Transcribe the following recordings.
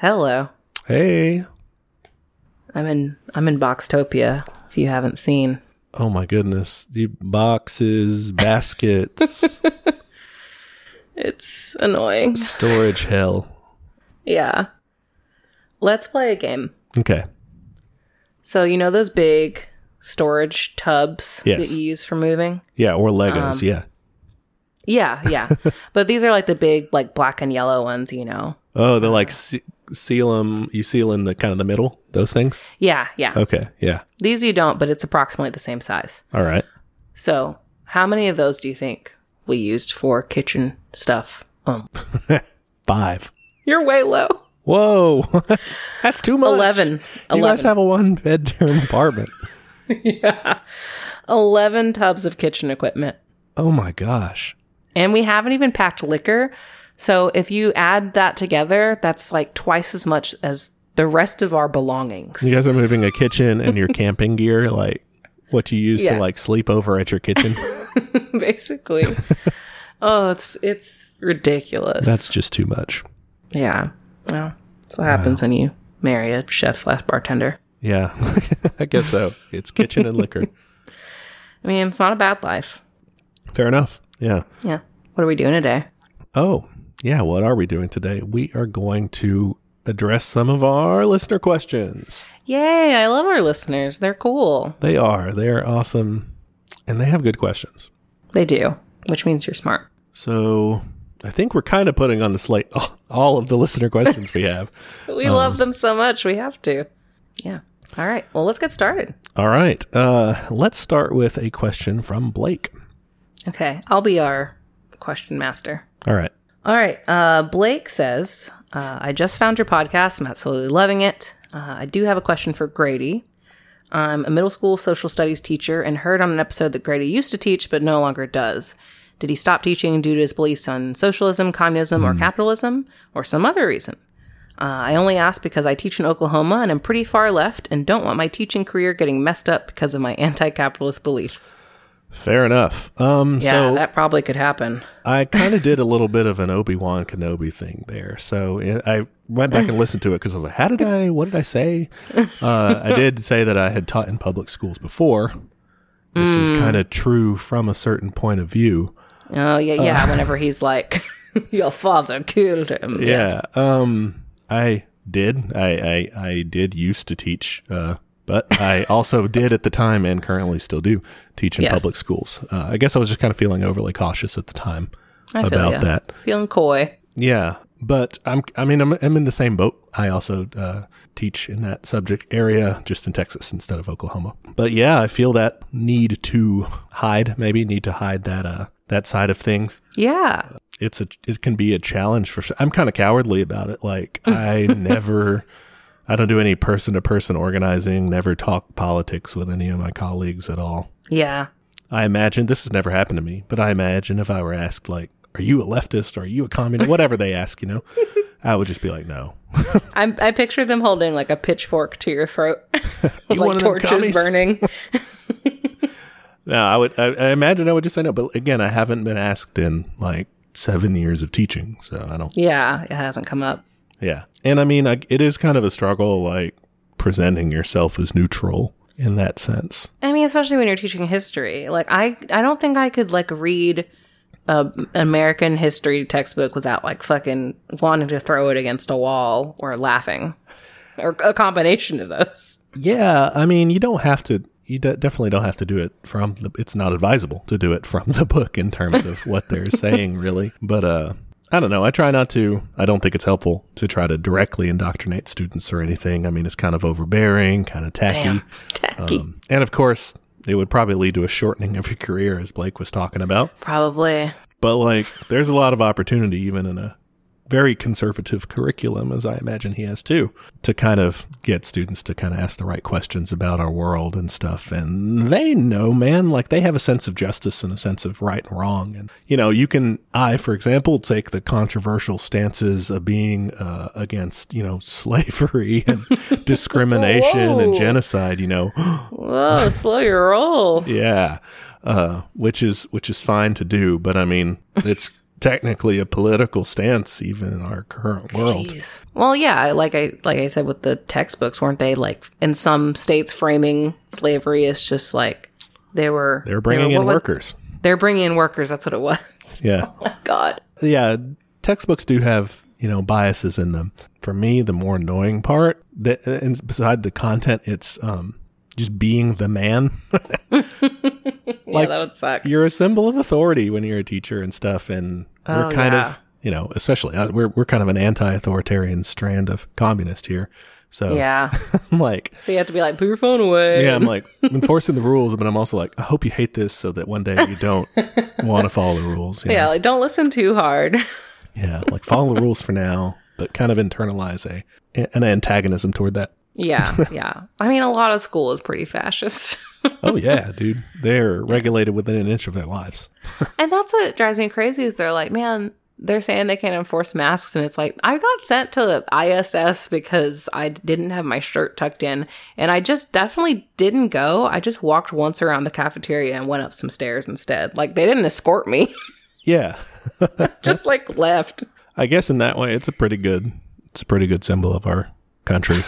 Hello. Hey. I'm in I'm in Boxtopia if you haven't seen. Oh my goodness. The boxes, baskets, It's annoying. storage hell. Yeah. Let's play a game. Okay. So you know those big storage tubs Yes. that you use for moving? Yeah, or Legos, um, yeah. Yeah, yeah. but these are like the big like black and yellow ones, you know. Oh, they're like uh, se- seal them, you seal in the kind of the middle, those things? Yeah, yeah. Okay, yeah. These you don't, but it's approximately the same size. All right. So, how many of those do you think we used for kitchen stuff? Um, Five. you're way low. Whoa. That's too much. 11. You 11. guys have a one bedroom apartment. yeah 11 tubs of kitchen equipment. Oh my gosh. And we haven't even packed liquor. So if you add that together, that's like twice as much as the rest of our belongings. You guys are moving a kitchen and your camping gear, like what you use Yeah. to like sleep over at your kitchen. Basically. oh, it's it's ridiculous. That's just too much. yeah. Well, that's what happens when you marry a chef slash bartender. Yeah, I guess so. It's kitchen and liquor. I mean, it's not a bad life. Fair enough. Yeah. Yeah. What are we doing today? Oh, yeah. What are we doing today? We are going to address some of our listener questions. Yay! I love our listeners. They're cool. They are. They are awesome. And they have good questions. They do, which means you're smart. So I think we're kind of putting on the slate all, all of the listener questions we have. We love them so much. We have to. Yeah. All right. Well, let's get started. All right. Uh, let's start with a question from Blake. Okay. I'll be our question master. All right. All right. Uh, Blake says, uh, I just found your podcast. I'm absolutely loving it. Uh, I do have a question for Grady. I'm a middle school social studies teacher and heard on an episode that Grady used to teach but no longer does. Did he stop teaching due to his beliefs on socialism, communism, or capitalism, or some other reason? Uh, I only ask because I teach in Oklahoma and I'm pretty far left and don't want my teaching career getting messed up because of my anti capitalist beliefs. Fair enough. Um, Yeah, so that probably could happen. I kind of did a little bit of an Obi Wan Kenobi thing there. So I went back and listened to it because I was like, how did I, what did I say? Uh, I did say that I had taught in public schools before. This is kind of true from a certain point of view. Oh yeah, yeah. Whenever he's like, "Your father killed him." Yeah. Yes. Um, I did. I, I, I did used to teach, uh, but I also did at the time and currently still do teach in Yes. public schools. Uh, I guess I was just kind of feeling overly cautious at the time I about ya. that. Feeling coy. Yeah, but I'm. I mean, I'm. I'm in the same boat. I also uh, teach in that subject area, just in Texas instead of Oklahoma. But yeah, I feel that need to hide. Maybe need to hide that. Uh, that side of things. Yeah. It's a. It can be a challenge for. sure. I'm kind of cowardly about it. Like I never. I don't do any person to person organizing. Never talk politics with any of my colleagues at all. Yeah. I imagine this has never happened to me, but I imagine if I were asked like, "Are you a leftist? Or are you a communist?" Whatever they ask, you know, I would just be like, "No." I I picture them holding like a pitchfork to your throat, with You like torches burning. No, I would. I, I imagine I would just say no. But again, I haven't been asked in like seven years of teaching, so I don't. yeah, it hasn't come up. Yeah, and I mean, like, it is kind of a struggle, like presenting yourself as neutral in that sense. I mean, especially when you're teaching history. Like I I don't think I could like read a American history textbook without like fucking wanting to throw it against a wall or laughing, or a combination of those. Yeah, I mean, you don't have to. You de- definitely don't have to do it from. The, it's not advisable to do it from the book in terms of what they're saying, really. But uh, I don't know. I try not to. I don't think it's helpful to try to directly indoctrinate students or anything. I mean, it's kind of overbearing, kind of tacky. Damn, tacky. Um, and of course, it would probably lead to a shortening of your career, as Blake was talking about. Probably. But like, there's a lot of opportunity, even in a very conservative curriculum, as I imagine he has too, to kind of get students to kind of ask the right questions about our world and stuff. And they know, man, like they have a sense of justice and a sense of right and wrong. And, you know, you can, I, for example, take the controversial stances of being uh, against, you know, slavery and discrimination and genocide, you know. Whoa, slow your roll. Yeah. Uh, which is which is fine to do, but I mean, it's technically a political stance even in our current world. Jeez. Well, yeah, like I like I said with the textbooks, weren't they like in some states framing slavery as just like they were They're bringing they in were, what- workers. They're bringing in workers. That's what it was. Yeah. Oh my God. yeah, textbooks do have, you know, biases in them. For me, the more annoying part, that, and beside the content, it's um just being the man. yeah, that would suck. you're a symbol of authority when you're a teacher and stuff and Oh, we're kind yeah. of you know especially uh, we're, we're kind of an anti-authoritarian strand of communist here so Yeah. i'm like So you have to be like, put your phone away. yeah i'm like enforcing the rules but i'm also like i hope you hate this so that one day you don't want to follow the rules you Yeah, know? like don't listen too hard. yeah like follow the rules for now but kind of internalize a an antagonism toward that yeah, yeah. I mean, a lot of school is pretty fascist. oh yeah dude they're regulated within an inch of their lives and that's what drives me crazy is they're like, man, they're saying they can't enforce masks. And it's like, I got sent to the ISS because I didn't have my shirt tucked in. And I just definitely didn't go. I just walked once around the cafeteria and went up some stairs instead. Like, they didn't escort me, yeah just like left. i guess in that way it's a pretty good it's a pretty good symbol of our country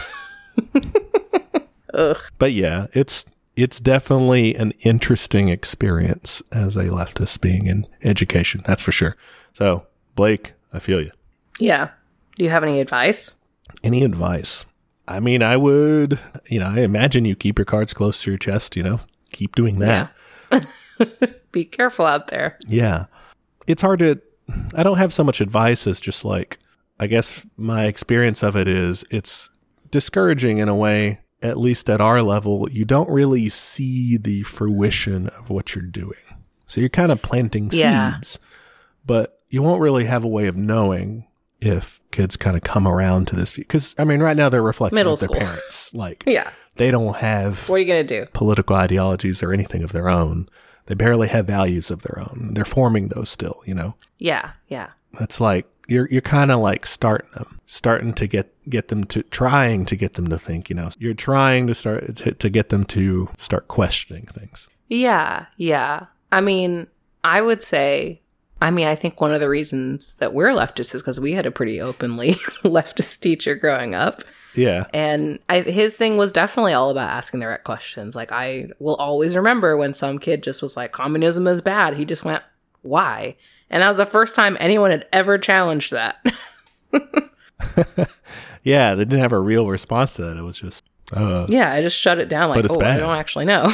Ugh. but yeah, it's it's definitely an interesting experience as a leftist being in education. That's for sure. So, Blake, I feel you. Yeah. Do you have any advice? Any advice? I mean, I would, you know, I imagine you keep your cards close to your chest, you know, keep doing that. Be careful out there. Yeah. It's hard to, I don't have so much advice as just like, I guess my experience of it is it's discouraging in a way, at least at our level. You don't really see the fruition of what you're doing. So you're kind of planting Yeah. seeds, but you won't really have a way of knowing if kids kind of come around to this. view. Because, I mean, right now they're reflecting Middle their parents. Like, Yeah. they don't have What are you going to do? political ideologies or anything of their own. They barely have values of their own. They're forming those still, you know. Yeah. Yeah. It's like you're you're kind of like starting them, starting to get get them to trying to get them to think, you know. You're trying to start to, to get them to start questioning things. Yeah, yeah. I mean, I would say, I mean, I think one of the reasons that we're leftists is because we had a pretty openly leftist teacher growing up. Yeah. And I, his thing was definitely all about asking the right questions. Like, I will always remember when some kid just was like, communism is bad. He just went, why? And that was the first time anyone had ever challenged that. Yeah, they didn't have a real response to that. It was just uh yeah, I just shut it down like, But it's oh, I don't actually know.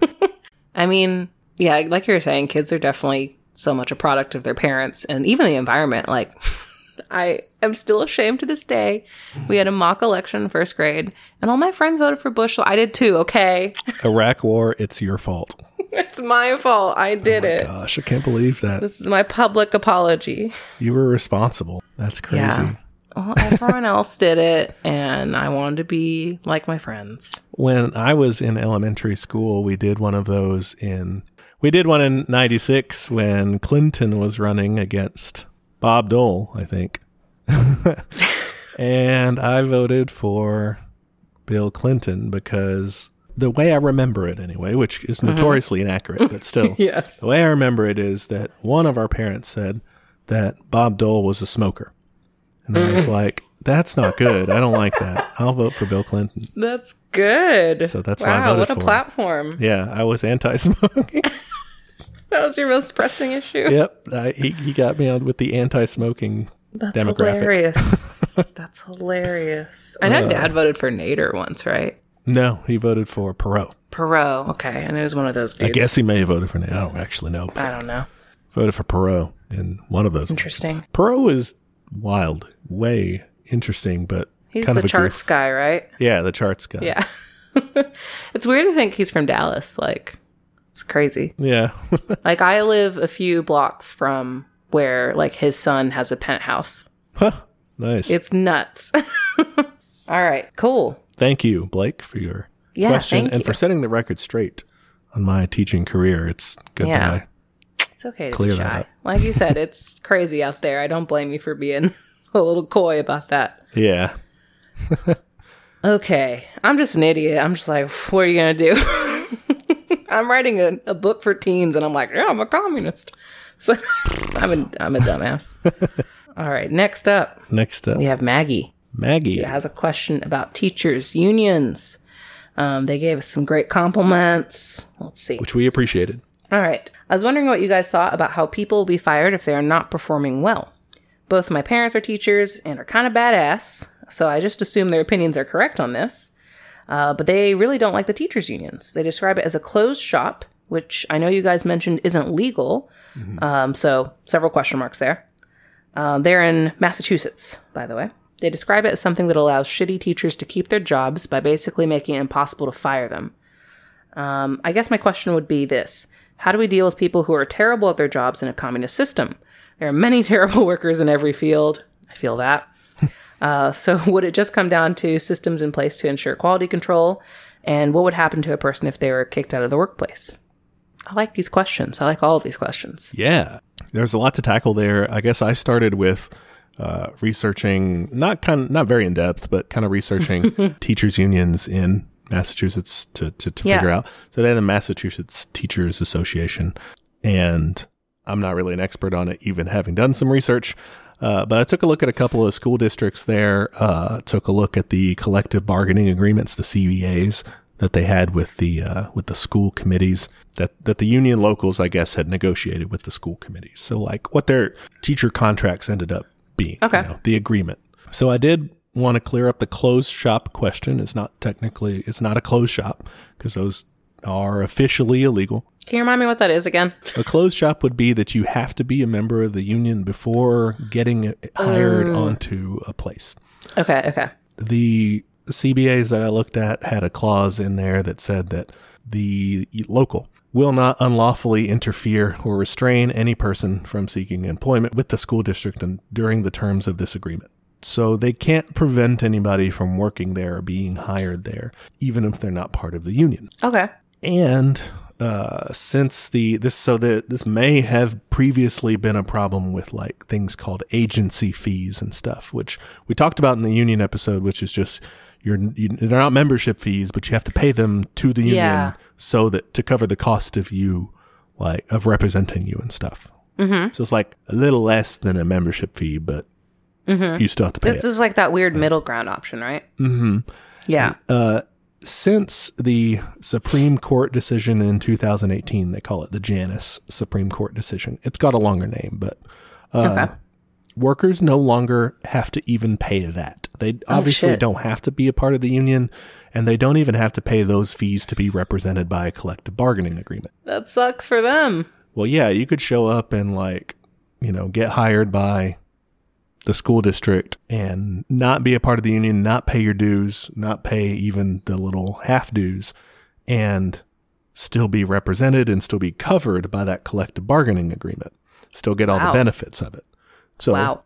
I mean, yeah, like you were saying, kids are definitely so much a product of their parents and even the environment. Like, I am still ashamed to this day. We had a mock election in first grade, and all my friends voted for Bush. I did too, okay? Iraq war, it's your fault. it's my fault. I oh did it. Gosh, I can't believe that. This is my public apology. You were responsible. That's crazy. Yeah. Well, everyone else did it, and I wanted to be like my friends. when I was in elementary school, we did one of those in we did one in 96 when Clinton was running against Bob Dole, I think. and I voted for Bill Clinton because the way I remember it anyway, which is uh-huh. notoriously inaccurate, but still. Yes. The way I remember it is that one of our parents said that Bob Dole was a smoker. And I was like, that's not good. I don't like that. I'll vote for Bill Clinton. That's good. So that's why I wow, what a for him. platform. Yeah, I was anti-smoking. That was your most pressing issue. yep, I, he he got me on with the anti-smoking That's demographic. hilarious. That's hilarious. I know Dad voted for Nader once, right? No, he voted for Perot. Perot. Okay, and it was one of those dudes. I guess he may have voted for. I don't actually know. I don't know. Voted for Perot in one of those. Interesting. Perot is wild, way interesting, but He's kind the of a charts goof. guy, right? Yeah, the charts guy. Yeah. it's weird to think he's from Dallas. Like, it's crazy. yeah. Like, I live a few blocks from where, like, his son has a penthouse. Huh, nice. It's nuts. All right, cool. Thank you, Blake, for your Yeah, question and you. for setting the record straight on my teaching career. It's good Yeah. that I It's okay to Clear be that shy. Like you said, it's crazy out there. I don't blame you for being a little coy about that. Yeah. Okay, I'm just an idiot. I'm just like, what are you gonna do? I'm writing a, a book for teens, and I'm like, yeah, I'm a communist. So I'm a I'm a dumbass. All right, next up Next up, we have Maggie. Maggie. Has a question about teachers unions. Um, they gave us some great compliments. Let's see. which we appreciated. All right. I was wondering what you guys thought about how people will be fired if they are not performing well. Both my parents are teachers and are kind of badass, so I just assume their opinions are correct on this. Uh, but they really don't like the teachers' unions. They describe it as a closed shop, which I know you guys mentioned isn't legal. Um, so several question marks there. Uh, they're in Massachusetts, by the way. They describe it as something that allows shitty teachers to keep their jobs by basically making it impossible to fire them. Um, I guess my question would be this How do we deal with people who are terrible at their jobs in a communist system? There are many terrible workers in every field. I feel that. uh, so, would it just come down to systems in place to ensure quality control? And what would happen to a person if they were kicked out of the workplace? I like these questions. I like all of these questions. Yeah, there's a lot to tackle there. I guess I started with uh, researching, not kind of, not very in depth, but kind of researching teachers unions in Massachusetts to to, to Yeah. figure out. So they had the Massachusetts Teachers Association, and I'm not really an expert on it, even having done some research. Uh, but I took a look at a couple of school districts there. Uh, took a look at the collective bargaining agreements, the CBAs that they had with the uh, with the school committees that that the union locals, I guess, had negotiated with the school committees. So like what their teacher contracts ended up being. Okay. you know, the agreement. So I did want to clear up the closed shop question. It's not technically it's not a closed shop because those are officially illegal. Can you remind me what that is again? A closed shop would be that you have to be a member of the union before getting hired oh. onto a place. Okay, okay. The CBAs that I looked at had a clause in there that said that the local will not unlawfully interfere or restrain any person from seeking employment with the school district and during the terms of this agreement. So they can't prevent anybody from working there or being hired there, even if they're not part of the union Okay. and uh, since the this so the this may have previously been a problem with like things called agency fees and stuff, which we talked about in the union episode, which is just you're you, they're not membership fees, but you have to pay them to the union Yeah. so that to cover the cost of you like of representing you and stuff. Mm-hmm. So it's like a little less than a membership fee, but you still have to pay This it. is like that weird middle ground option, right? Mm-hmm. Yeah. since the Supreme Court decision in 2018, they call it the Janus Supreme Court decision. It's got a longer name, but okay. workers no longer have to even pay that. They obviously shit. don't have to be a part of the union, and they don't even have to pay those fees to be represented by a collective bargaining agreement. That sucks for them. Well, yeah, you could show up and like, you know, get hired by the school district and not be a part of the union, not pay your dues, not pay even the little half dues, and still be represented and still be covered by that collective bargaining agreement. Still get all Wow. the benefits of it. So Wow.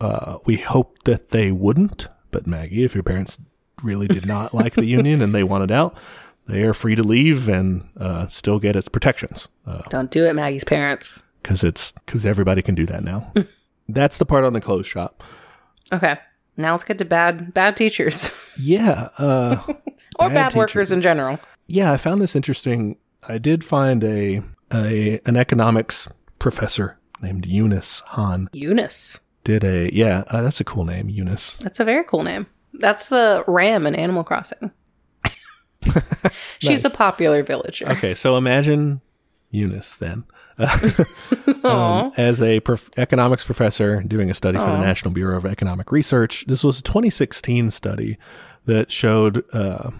uh, we hope that they wouldn't. But Maggie, if your parents really did not like the union and they wanted out, they are free to leave and uh, still get its protections. Uh, Don't do it, Maggie's parents. because it's because everybody can do that now. That's the part on the closed shop. Okay. Now let's get to bad bad teachers Yeah, uh, or Bad bad, workers in general. yeah. I found this interesting. I did find a a an economics professor named Eunice Han Eunice. Did a yeah. Uh, that's a cool name, Eunice. That's a very cool name. That's the ram in Animal Crossing. She's a popular villager. Okay, so imagine Eunice then. um, as a prof- economics professor doing a study for the National Bureau of Economic Research. This was a 2016 study that showed, uh,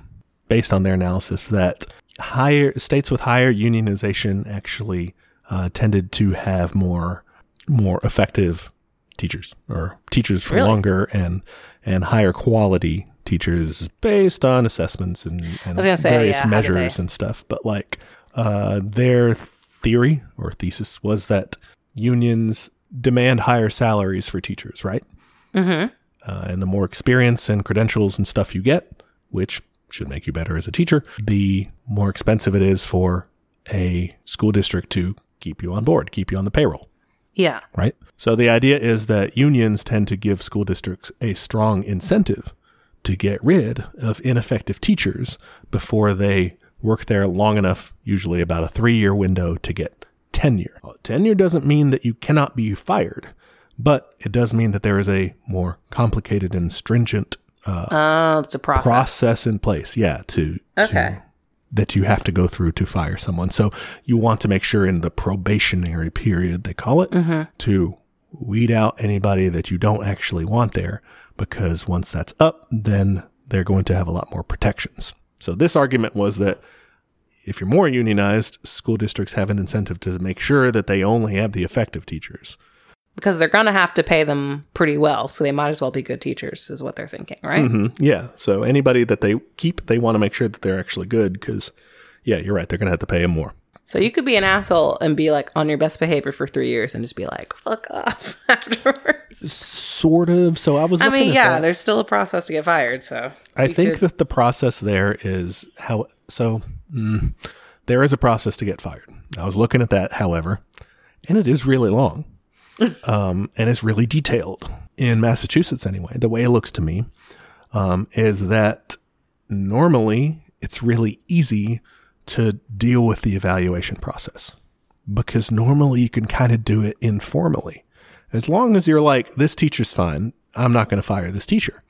based on their analysis, that higher states with higher unionization actually uh, tended to have more more effective teachers or teachers for Really? longer and and higher quality teachers based on assessments and, and gonna say, various yeah, measures and stuff. But like uh, their theory or thesis was that unions demand higher salaries for teachers, right? Mm-hmm. Uh, and the more experience and credentials and stuff you get, which should make you better as a teacher, the more expensive it is for a school district to keep you on board, keep you on the payroll Yeah. right? So the idea is that unions tend to give school districts a strong incentive to get rid of ineffective teachers before they work there long enough, usually about a three year window, to get tenure. Well, tenure doesn't mean that you cannot be fired, but it does mean that there is a more complicated and stringent uh, Oh, it's a process. process in place. Yeah, to, Okay. to that you have to go through to fire someone. So you want to make sure in the probationary period they call it mm-hmm. to weed out anybody that you don't actually want there because once that's up, then they're going to have a lot more protections. So this argument was that if you're more unionized, school districts have an incentive to make sure that they only have the effective teachers. Because they're going to have to pay them pretty well, so they might as well be good teachers, is what they're thinking, right? hmm Yeah. So anybody that they keep, they want to make sure that they're actually good because, yeah, you're right. They're going to have to pay them more. So you could be an asshole and be like on your best behavior for three years and just be like, fuck off afterwards. Sort of. So I was. I mean, yeah, that. there's still a process to get fired. So I think could- that the process there is how. So mm, there is a process to get fired. I was looking at that, however, and it is really long, um, and it's really detailed in Massachusetts. Anyway, the way it looks to me um, is that normally it's really easy to deal with the evaluation process because normally you can kind of do it informally. As long as you're like, this teacher's fine, I'm not going to fire this teacher.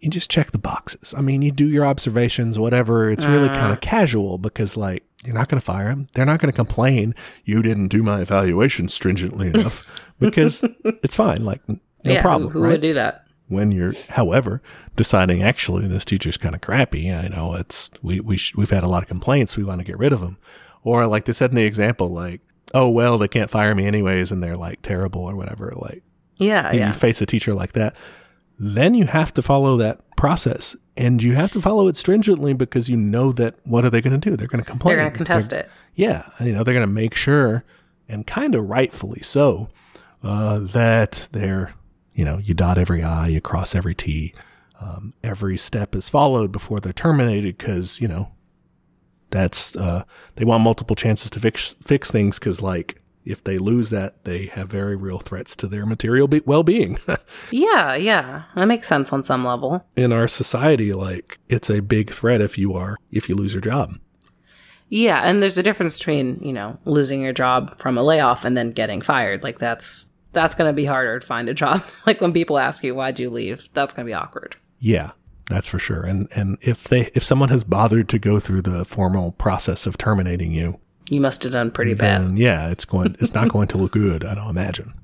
You just check the boxes. I mean, you do your observations, whatever. It's really kind of casual because, like, you're not going to fire them. They're not going to complain. You didn't do my evaluation stringently enough because it's fine. Like, no yeah, problem. Who, who right? would do that? when you're, however, deciding actually this teacher's kind of crappy. I know it's we we sh- we've had a lot of complaints. We want to get rid of them, or like they said in the example, like oh well, they can't fire me anyways, and they're like terrible or whatever. Like Yeah, you yeah. face a teacher like that, then you have to follow that process, and you have to follow it stringently because you know that what are they going to do? They're going to complain. They're going to contest it. Yeah, you know they're going to make sure, and kind of rightfully so, uh, that they're you know you dot every i, you cross every t, um, every step is followed before they're terminated because you know that's uh, they want multiple chances to fix fix things because like if they lose that they have very real threats to their material be- well-being Yeah, yeah. That makes sense on some level. in our society like it's a big threat if you are if you lose your job Yeah, and there's a difference between, you know, losing your job from a layoff and then getting fired. Like that's that's going to be harder to find a job. like when people ask you why'd you leave, that's going to be awkward. Yeah, that's for sure. And and if they if someone has bothered to go through the formal process of terminating you, You must have done pretty bad. yeah, it's going it's not going to look good, I don't imagine.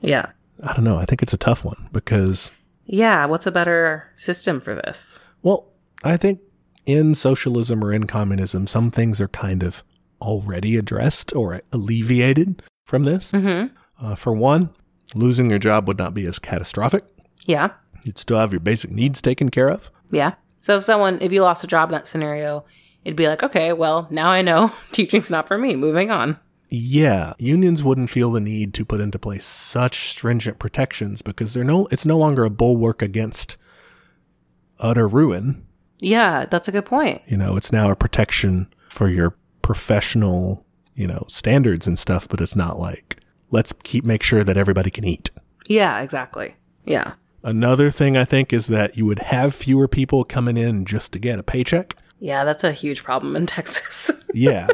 Yeah. I don't know. I think it's a tough one because Yeah, what's a better system for this? well, I think in socialism or in communism, some things are kind of already addressed or alleviated from this. Mhm. Uh, for one, losing your job would not be as catastrophic. Yeah. You'd still have your basic needs taken care of. Yeah. So if someone if you lost a job in that scenario, it'd be like, okay, well, now I know teaching's not for me. Moving on. Yeah, unions wouldn't feel the need to put into place such stringent protections because they're no it's no longer a bulwark against utter ruin. Yeah, that's a good point. You know, it's now a protection for your professional, you know, standards and stuff, but it's not like let's keep make sure that everybody can eat. Yeah, exactly. Yeah. Another thing I think is that you would have fewer people coming in just to get a paycheck. Yeah, that's a huge problem in Texas. Yeah.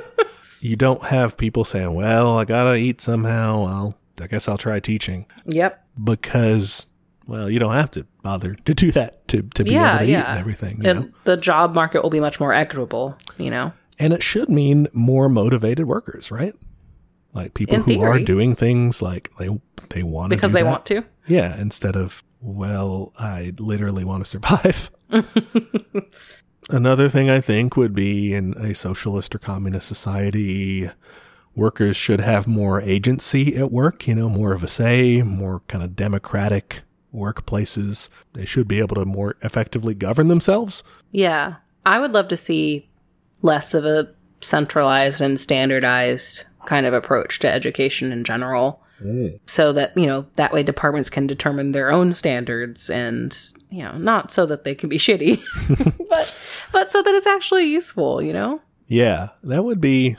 you don't have people saying, "Well, I got to eat somehow. I'll I guess I'll try teaching." yep. because well, you don't have to bother to do that to to be Yeah, able to eat and everything. You know? And the job market will be much more equitable, you know? And it should mean more motivated workers, right? Like people In who are doing things like they they want to Because they that. want to. Yeah, instead of well, I literally want to survive. Another thing I think would be in a socialist or communist society, workers should have more agency at work, you know, more of a say, more kind of democratic workplaces. They should be able to more effectively govern themselves. Yeah. I would love to see less of a centralized and standardized kind of approach to education in general. Mm. So that, you know, that way departments can determine their own standards and, you know, not so that they can be shitty, but but so that it's actually useful, you know? Yeah, that would be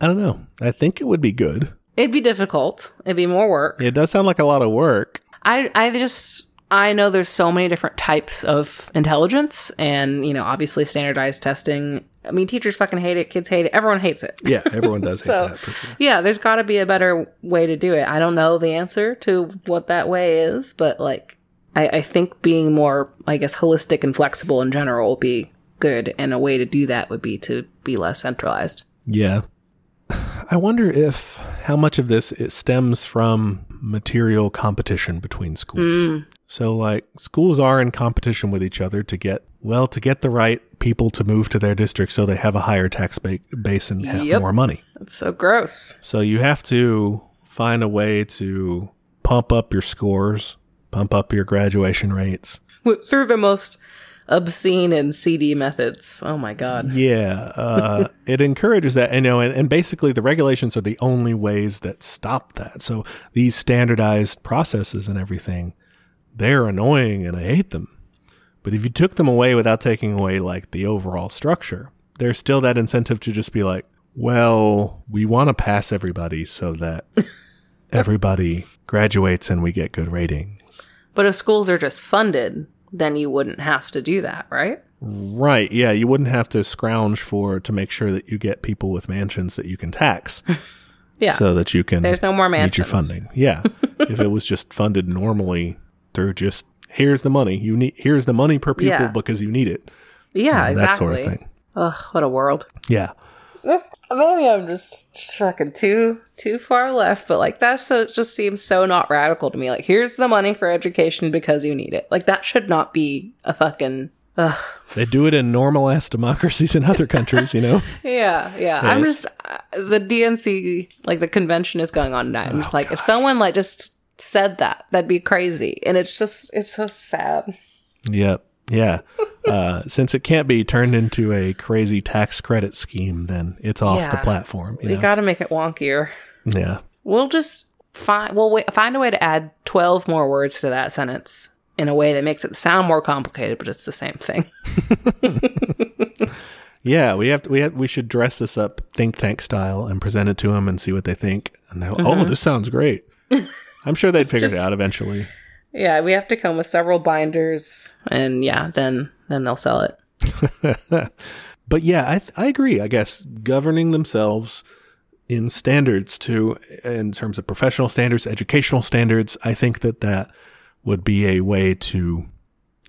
I don't know. I think it would be good. It'd be difficult. It'd be more work. It does sound like a lot of work. I I just I know there's so many different types of intelligence, and you know, obviously standardized testing. I mean, teachers fucking hate it, kids hate it, everyone hates it. Yeah, everyone does So- hate that for sure. Yeah, there's got to be a better way to do it. I don't know the answer to what that way is, but like, I, I think being more, I guess, holistic and flexible in general will be good, and a way to do that would be to be less centralized. Yeah. I wonder if how much of this it stems from material competition between schools. Mm. So like schools are in competition with each other to get well to get the right people to move to their district so they have a higher tax ba- base and have Yep. more money. That's so gross. So you have to find a way to pump up your scores, pump up your graduation rates. Through the most obscene and seedy methods. Oh my god. Yeah, uh, it encourages that, you know, and, and basically the regulations are the only ways that stop that. So these standardized processes and everything, they're annoying and I hate them. But if you took them away without taking away like the overall structure, there's still that incentive to just be like, well, we want to pass everybody so that everybody graduates and we get good ratings. But if schools are just funded, then you wouldn't have to do that, right? Right. Yeah. You wouldn't have to scrounge for to make sure that you get people with mansions that you can tax Yeah. so that you can There's no more meet your funding. Yeah. if it was just funded normally through just here's the money you need here's the money per pupil Yeah. because you need it. yeah, that exactly. sort of thing. Ugh, what a world. Yeah. This maybe I'm just fucking too too far left, but like that so just seems so not radical to me. Like here's the money for education because you need it. Like that should not be a fucking ugh. They do it in normal ass democracies in other countries, you know? Yeah, yeah. I'm just uh, the DNC like the convention is going on now. I'm just like if someone like just said that, that'd be crazy. And it's just it's so sad. Yep. Yeah. Uh, since it can't be turned into a crazy tax credit scheme, then it's off the platform. You We got to make it wonkier. yeah. We'll just find we'll wait, find a way to add 12 more words to that sentence in a way that makes it sound more complicated, but it's the same thing. Yeah, we have to, we have, we should dress this up think tank style and present it to them and see what they think. And they'll, oh, this sounds great. I'm sure they'd figure it Mm-hmm. Out eventually. Yeah, we have to come with several binders and yeah, then then they'll sell it. But yeah, I I agree. I guess governing themselves in standards too, in terms of professional standards, educational standards. I think that that would be a way to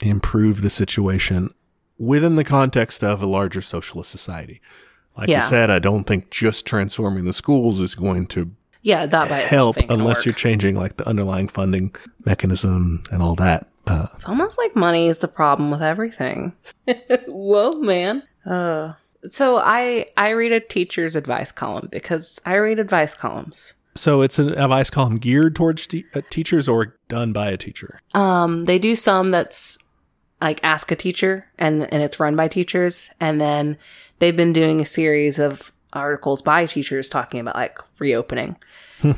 improve the situation within the context of a larger socialist society. Like Yeah. you said, I don't think just transforming the schools is going to Yeah, that by help unless you're changing like the underlying funding mechanism and all that. Uh, It's almost like money is the problem with everything. Whoa, man. Uh, so I I read a teacher's advice column because I read advice columns. so it's an advice column geared towards te- uh, teachers or done by a teacher. Um, they do some that's like ask a teacher, and and it's run by teachers, and then they've been doing a series of articles by teachers talking about like reopening,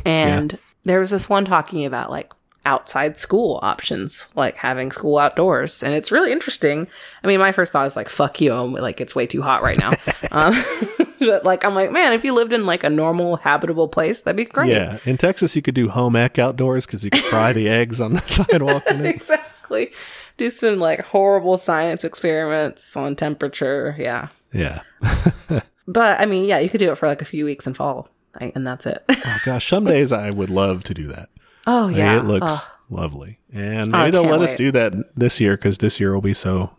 and there was this one talking about like outside school options, like having school outdoors, and it's really interesting. I mean, my first thought is like, "Fuck you," I'm, like it's way too hot right now. um, but like, I'm like, man, if you lived in like a normal habitable place, that'd be great. Yeah, in Texas you could do home ec outdoors because you could fry the eggs on the sidewalk. And exactly. Do some like horrible science experiments on temperature. Yeah. Yeah. But I mean, yeah, you could do it for like a few weeks in fall, right? and that's it. Oh gosh, some days I would love to do that. Oh Like, yeah, it looks Ugh. lovely, and Oh, maybe they'll can't let us do that this year because this year will be so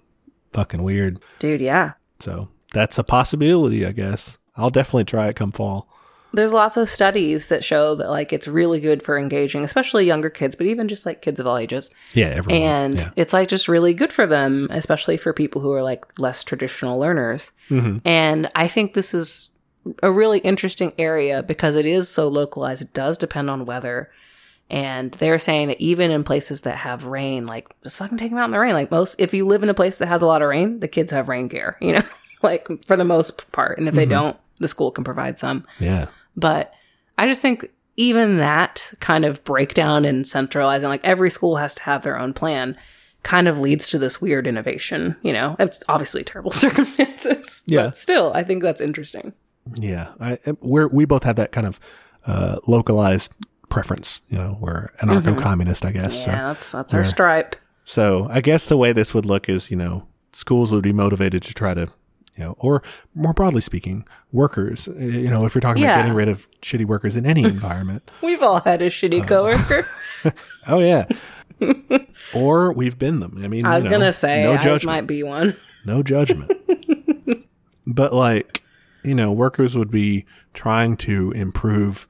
fucking weird. dude. Yeah, So that's a possibility, I guess. I'll definitely try it come fall. there's lots of studies that show that like it's really good for engaging, especially younger kids, but even just like kids of all ages. Yeah, everyone. and yeah. it's like just really good for them, especially for people who are like less traditional learners. Mm-hmm. And I think this is a really interesting area because it is so localized. It does depend on weather. And they're saying that even in places that have rain, like just fucking take them out in the rain. Like most, if you live in a place that has a lot of rain, the kids have rain gear, you know, like for the most part. And if Mm-hmm. they don't, the school can provide some. yeah. But I just think even that kind of breakdown and centralizing, like every school has to have their own plan, kind of leads to this weird innovation. You know, it's obviously terrible circumstances. Yeah. But still, I think that's interesting. Yeah, I, we're we both have that kind of uh, localized preference. You know, we're anarcho-communist, I guess. Yeah, So that's that's our stripe. So I guess the way this would look is, you know, schools would be motivated to try to, you know, or more broadly speaking, workers, uh, you know, if you're talking Yeah. about getting rid of shitty workers in any environment. We've all had a shitty Uh, coworker. Oh yeah. or we've been them. I mean, I was you know, gonna say no I judgment. might be one. no judgment. but like, you know, workers would be trying to improve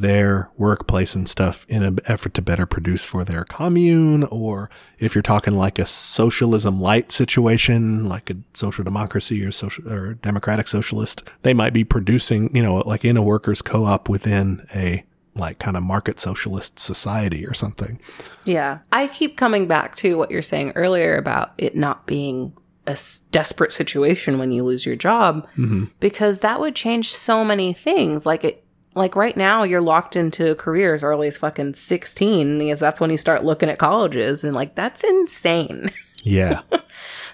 their workplace and stuff in an effort to better produce for their commune, or if you're talking like a socialism light situation, like a social democracy or social or democratic socialist, they might be producing, you know, like in a workers co-op within a like kind of market socialist society or something. Yeah. I keep coming back to what you're saying earlier about it not being a s- desperate situation when you lose your job mm-hmm. because that would change so many things. Like it like right now you're locked into a career as early as fucking 16 because that's when you start looking at colleges and like that's insane. Yeah.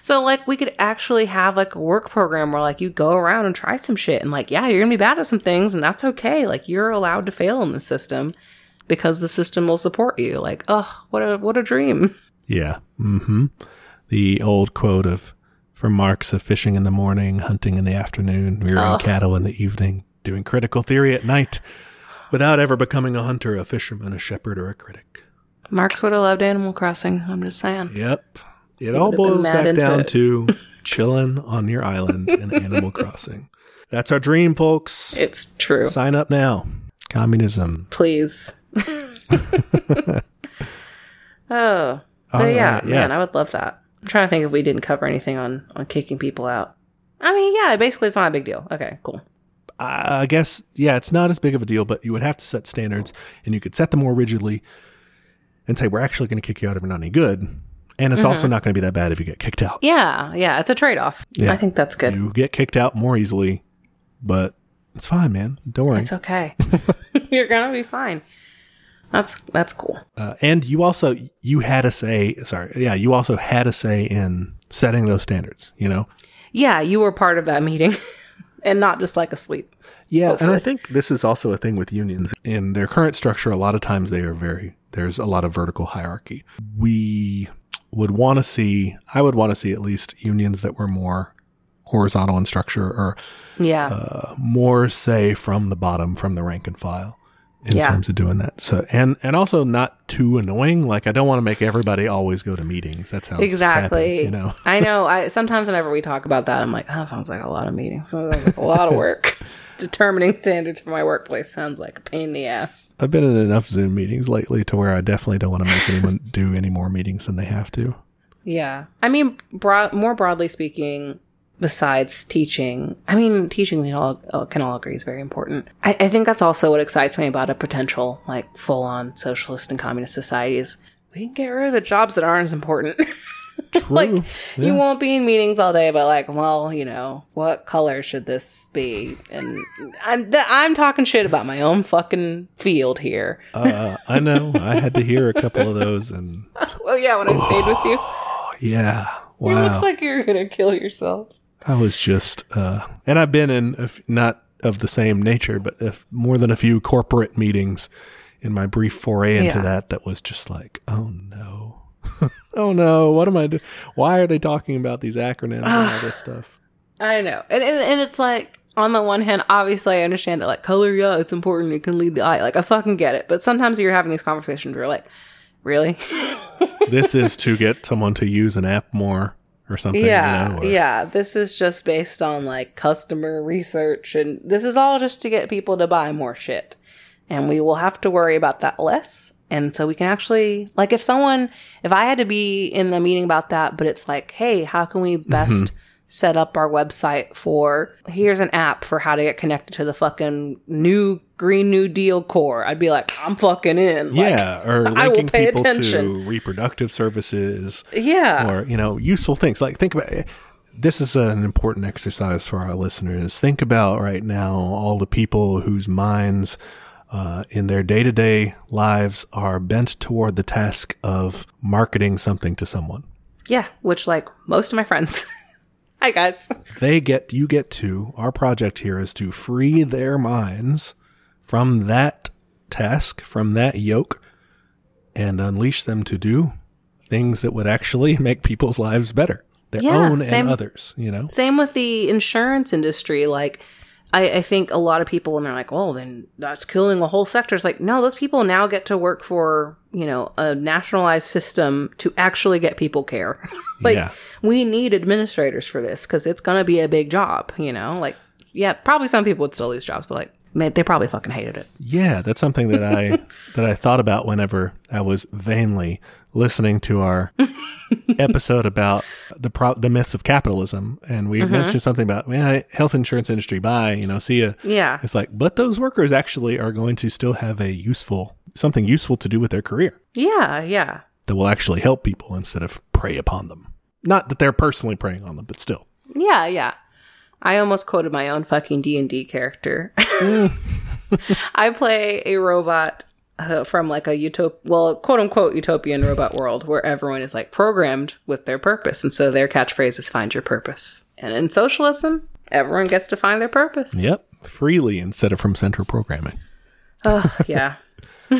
So like we could actually have like a work program where like you go around and try some shit and like yeah, you're going to be bad at some things and that's okay. Like you're allowed to fail in the system because the system will support you. Like, oh, what a what a dream. Yeah. Mm-hmm. The old quote of from Marx of fishing in the morning, hunting in the afternoon, rearing Oh. cattle in the evening, doing critical theory at night, without ever becoming a hunter, a fisherman, a shepherd, or a critic. Marx would have loved Animal Crossing. I'm just saying. Yep. It all boils back down it. to chilling on your island in Animal Crossing. That's our dream, folks. It's true. Sign up now. Communism. Please. oh, but yeah, right, yeah. man, I would love that. I'm trying to think if we didn't cover anything on on kicking people out. I mean, yeah, basically, it's not a big deal. Okay, cool. I guess, yeah, it's not as big of a deal, but you would have to set standards and you could set them more rigidly and say, we're actually going to kick you out if you're not any good. And it's Mm-hmm. also not going to be that bad if you get kicked out. Yeah, yeah, it's a trade off. Yeah. I think that's good. You get kicked out more easily, but it's fine, man. Don't worry. It's okay. You're gonna be fine. That's that's cool. Uh, and you also, you had a say, sorry, yeah, you also had a say in setting those standards, you know? Yeah, you were part of that meeting, and not just like asleep. Yeah, and I think this is also a thing with unions. In their current structure, a lot of times they are very, there's a lot of vertical hierarchy. We would want to see, I would want to see at least unions that were more horizontal in structure or Yeah, uh, more say from the bottom, from the rank and file in Yeah. terms of doing that. So, and, and also not too annoying. Like, I don't want to make everybody always go to meetings. That sounds exactly. crappy, you know? I know. I sometimes whenever we talk about that, I'm like, that sounds like a lot of meetings. Sounds like a lot of work. Determining standards for my workplace sounds like a pain in the ass. I've been in enough Zoom meetings lately to where I definitely don't want to make anyone do any more meetings than they have to. Yeah. I mean, broad, more broadly speaking, besides teaching, I mean, teaching we all can all agree is very important. I, I think that's also what excites me about a potential like full on socialist and communist society is we can get rid of the jobs that aren't as important. True. like you won't be in meetings all day, but like, well, you know, what color should this be? And I'm I'm talking shit about my own fucking field here. uh, I know. I had to hear a couple of those, and Well, yeah, when I stayed with you, yeah, wow. you wow. like you were gonna kill yourself. I was just, uh, and I've been in a f- not of the same nature, but if more than a few corporate meetings in my brief foray into Yeah. that. That was just like, oh no, oh no, what am I doing? Why are they talking about these acronyms and all this stuff? I know. And, and and it's like on the one hand, obviously I understand that like color, yeah, it's important. It can lead the eye. Like I fucking get it. But sometimes you're having these conversations where you're like, really? this is to get someone to use an app more or something. yeah. you know, or- yeah. This is just based on like customer research and this is all just to get people to buy more shit. And we will have to worry about that less. And so we can actually like if someone if I had to be in the meeting about that, but it's like, hey, how can we best Mm-hmm. Set up our website for here's an app for how to get connected to the fucking new Green New Deal corps. I'd be like, I'm fucking in. Like, yeah, or I will linking pay people to reproductive services yeah. or you know useful things. Like think about this is an important exercise for our listeners. Think about right now all the people whose minds uh, in their day to day lives are bent toward the task of marketing something to someone. yeah. Which like most of my friends. Hi guys. They get you get to our project here is to free their minds from that task, from that yoke, and unleash them to do things that would actually make people's lives better, their Yeah, own same. and others. You know, Same with the insurance industry. Like, I, I think a lot of people, when they're like, well, then that's killing a whole sector. It's like, no, those people now get to work for, you know, a nationalized system to actually get people care. like, Yeah. we need administrators for this because it's going to be a big job, you know? Like, yeah, probably some people would still lose jobs, but like, they probably fucking hated it. Yeah, that's something that I that I thought about whenever I was vainly listening to our episode about the pro- the myths of capitalism, and we mm-hmm. mentioned something about yeah, health insurance industry. Bye, you know, see ya. Yeah. It's like, but those workers actually are going to still have a useful something useful to do with their career Yeah. Yeah. that will actually help people instead of prey upon them. Not that they're personally preying on them, but still. Yeah, yeah. I almost quoted my own fucking D and D character. I play a robot uh, from like a utop, well, quote unquote utopian robot world where everyone is like programmed with their purpose, and so their catchphrase is "Find your purpose." And in socialism, everyone gets to find their purpose. Yep, freely instead of from central programming. Oh, yeah.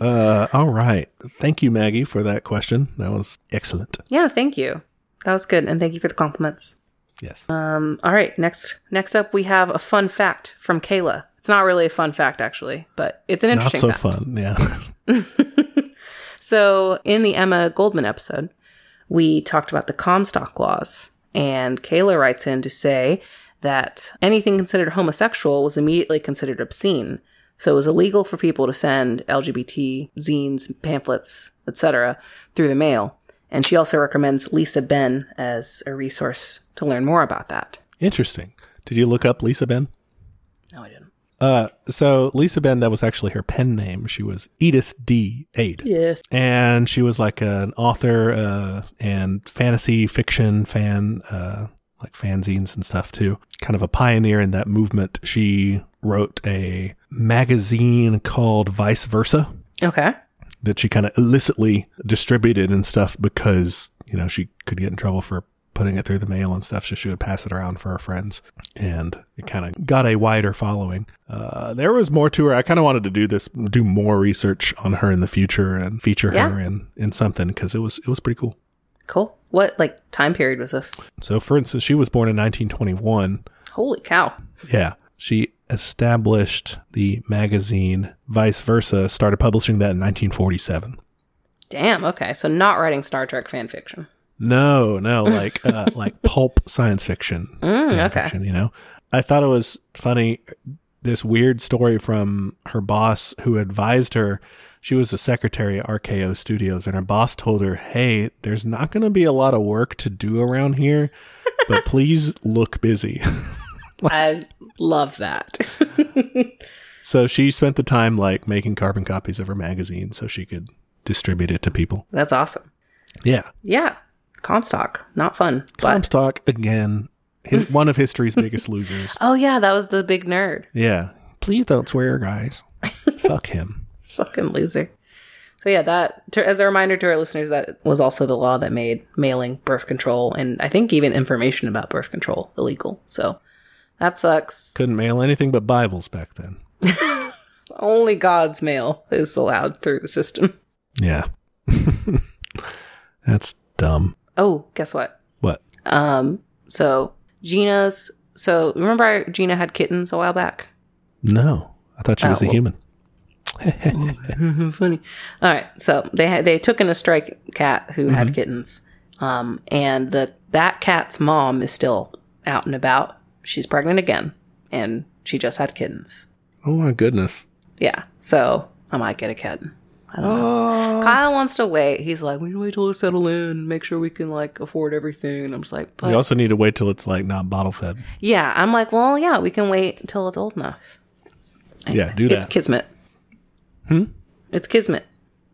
Uh, all right. Thank you, Maggie, for that question. That was excellent. Yeah, thank you. That was good, and thank you for the compliments. Yes. Um, all right, next next up we have a fun fact from Kayla. It's not really a fun fact actually, but it's an Not interesting so fact. fun. Yeah. So, in the Emma Goldman episode, we talked about the Comstock laws, and Kayla writes in to say that anything considered homosexual was immediately considered obscene. So, it was illegal for people to send LGBT zines, pamphlets, etc., through the mail. And she also recommends Lisa Ben as a resource to learn more about that. Interesting. Did you look up Lisa Ben? No, I didn't. Uh, so Lisa Ben, that was actually her pen name. She was Edythe D. Eyde. Yes. And she was like an author uh, and fantasy fiction fan, uh, like fanzines and stuff too. Kind of a pioneer in that movement. She wrote a magazine called Vice Versa Okay. That she kind of illicitly distributed and stuff because, you know, she could get in trouble for putting it through the mail and stuff. So she would pass it around for her friends and it kind of got a wider following. Uh, there was more to her. I kind of wanted to do this, do more research on her in the future and feature Yeah. her in, in something because it was, it was pretty cool. Cool. What like time period was this? So for instance, she was born in 1921. Holy cow. Yeah. She established the magazine Vice Versa, started publishing that in 1947. Damn. Okay. So not writing Star Trek fan fiction. No, no, like uh, like pulp science fiction. Mm, okay. fiction, you know, I thought it was funny. This weird story from her boss, who advised her. She was a secretary at RKO Studios, and her boss told her, "Hey, there's not going to be a lot of work to do around here, but please look busy." I love that. so she spent the time like making carbon copies of her magazine so she could distribute it to people. That's awesome. Yeah, Yeah. Comstock. Not fun. But Comstock again, his, one of history's biggest losers. oh yeah, that was the big nerd. Yeah. Please don't swear, guys. Fuck him. Fucking loser. So yeah, that to, as a reminder to our listeners, that was also the law that made mailing birth control and I think even information about birth control illegal. So that sucks. Couldn't mail anything but Bibles back then. Only God's mail is allowed through the system. Yeah. That's dumb. Oh, guess what? What? Um, so Gina's. So remember, I, Gina had kittens a while back. No. I thought she was Oh, a well- human. Funny. All right, so they had, they took in a stray cat who had kittens, um, and the that cat's mom is still out and about. She's pregnant again, and she just had kittens. Oh my goodness. Yeah, so I might get a kitten. I don't know. Kyle wants to wait. He's like, we need to wait till we settle in, make sure we can like afford everything. And I'm just like, but We also need to wait till it's like not bottle fed. yeah, I'm like, well, yeah, we can wait until it's old enough. Yeah, do that. It's kismet. Hmm. It's kismet.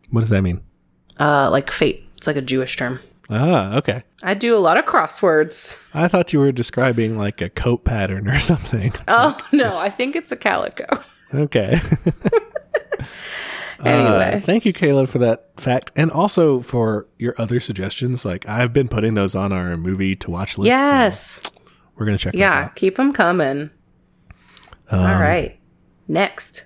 What does that mean? Uh, like fate. It's like a Jewish term. Ah, okay. I do a lot of crosswords. I thought you were describing like a coat pattern or something. Oh no, I think it's a calico. Okay. Anyway, Uh, thank you, Caleb, for that fact, and also for your other suggestions. Like I've been putting those on our movie to watch list. so yes, we're gonna check. those yeah, out. Um, keep them coming. All right, next,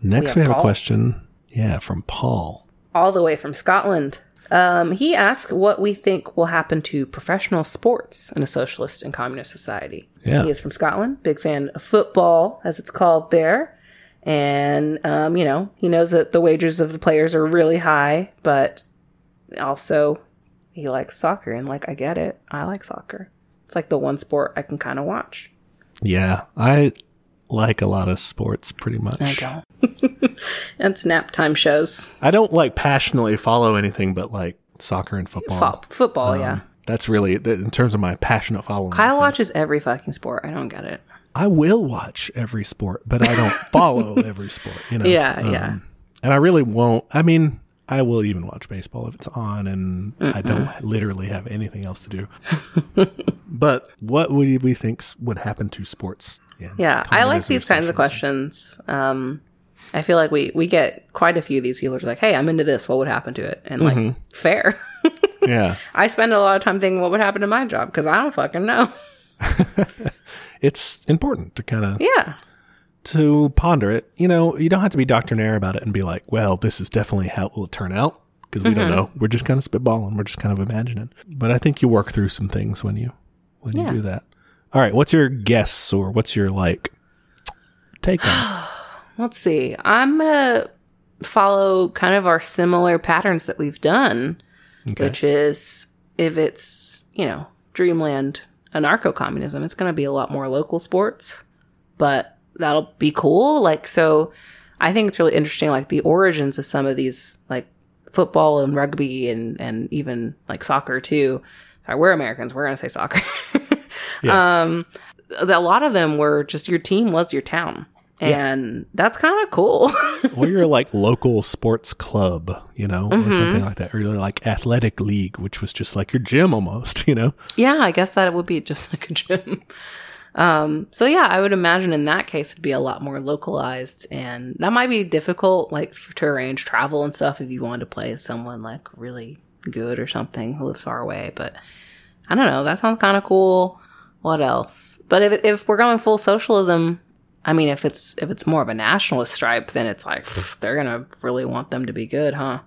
Next, we we have have, a question. Yeah, from Paul. all the way from Scotland. Um, he asked what we think will happen to professional sports in a socialist and communist society. Yeah. He is from Scotland, big fan of football, as it's called there. And, um, you know, he knows that the wages of the players are really high, but also he likes soccer. And, like, I get it. I like soccer. It's like the one sport I can kind of watch. Yeah, I like a lot of sports pretty much. I don't. It's nap time shows. I don't like passionately follow anything but like soccer and football. Fo- football, yeah. That's really in terms of my passionate following. Kyle watches every fucking sport. I don't get it. I will watch every sport, but I don't follow every sport. You know. Yeah, yeah. And I really won't. I mean, I will even watch baseball if it's on, and I don't literally have anything else to do. but what would we think would happen to sports? in Yeah, I like these kinds of questions. Um, I feel like we we get quite a few of these people who are like, "Hey, I'm into this. What would happen to it?" And like, Mm-hmm. fair. Yeah, I spend a lot of time thinking, "What would happen to my job?" Because I don't fucking know. it's important to kind of Yeah, to ponder it. You know, you don't have to be doctrinaire about it and be like, well, this is definitely how it will turn out because we Mm-hmm. don't know. We're just kind of spitballing. We're just kind of imagining. But I think you work through some things when you when Yeah. you do that. All right, what's your guess or what's your like take on? let's see. I'm gonna follow kind of our similar patterns that we've done, Okay. which is if it's you know Dreamland anarcho communism, it's gonna be a lot more local sports, but that'll be cool. Like so, I think it's really interesting. Like the origins of some of these like football and rugby and and even like soccer too. Sorry, we're Americans. We're gonna say soccer. Um, a lot of them were just your team was your town. And that's kind of cool. or your like local sports club, you know, Mm-hmm. or something like that. Or your like athletic league, which was just like your gym almost, you know? yeah, I guess that would be just like a gym. Um, so yeah, I would imagine in that case it'd be a lot more localized, and that might be difficult, like f- to arrange travel and stuff if you wanted to play as someone like really good or something who lives far away. But I don't know, that sounds kind of cool. What else? But if if we're going full socialism, I mean, if it's if it's more of a nationalist stripe, then it's like pff, they're gonna really want them to be good, huh?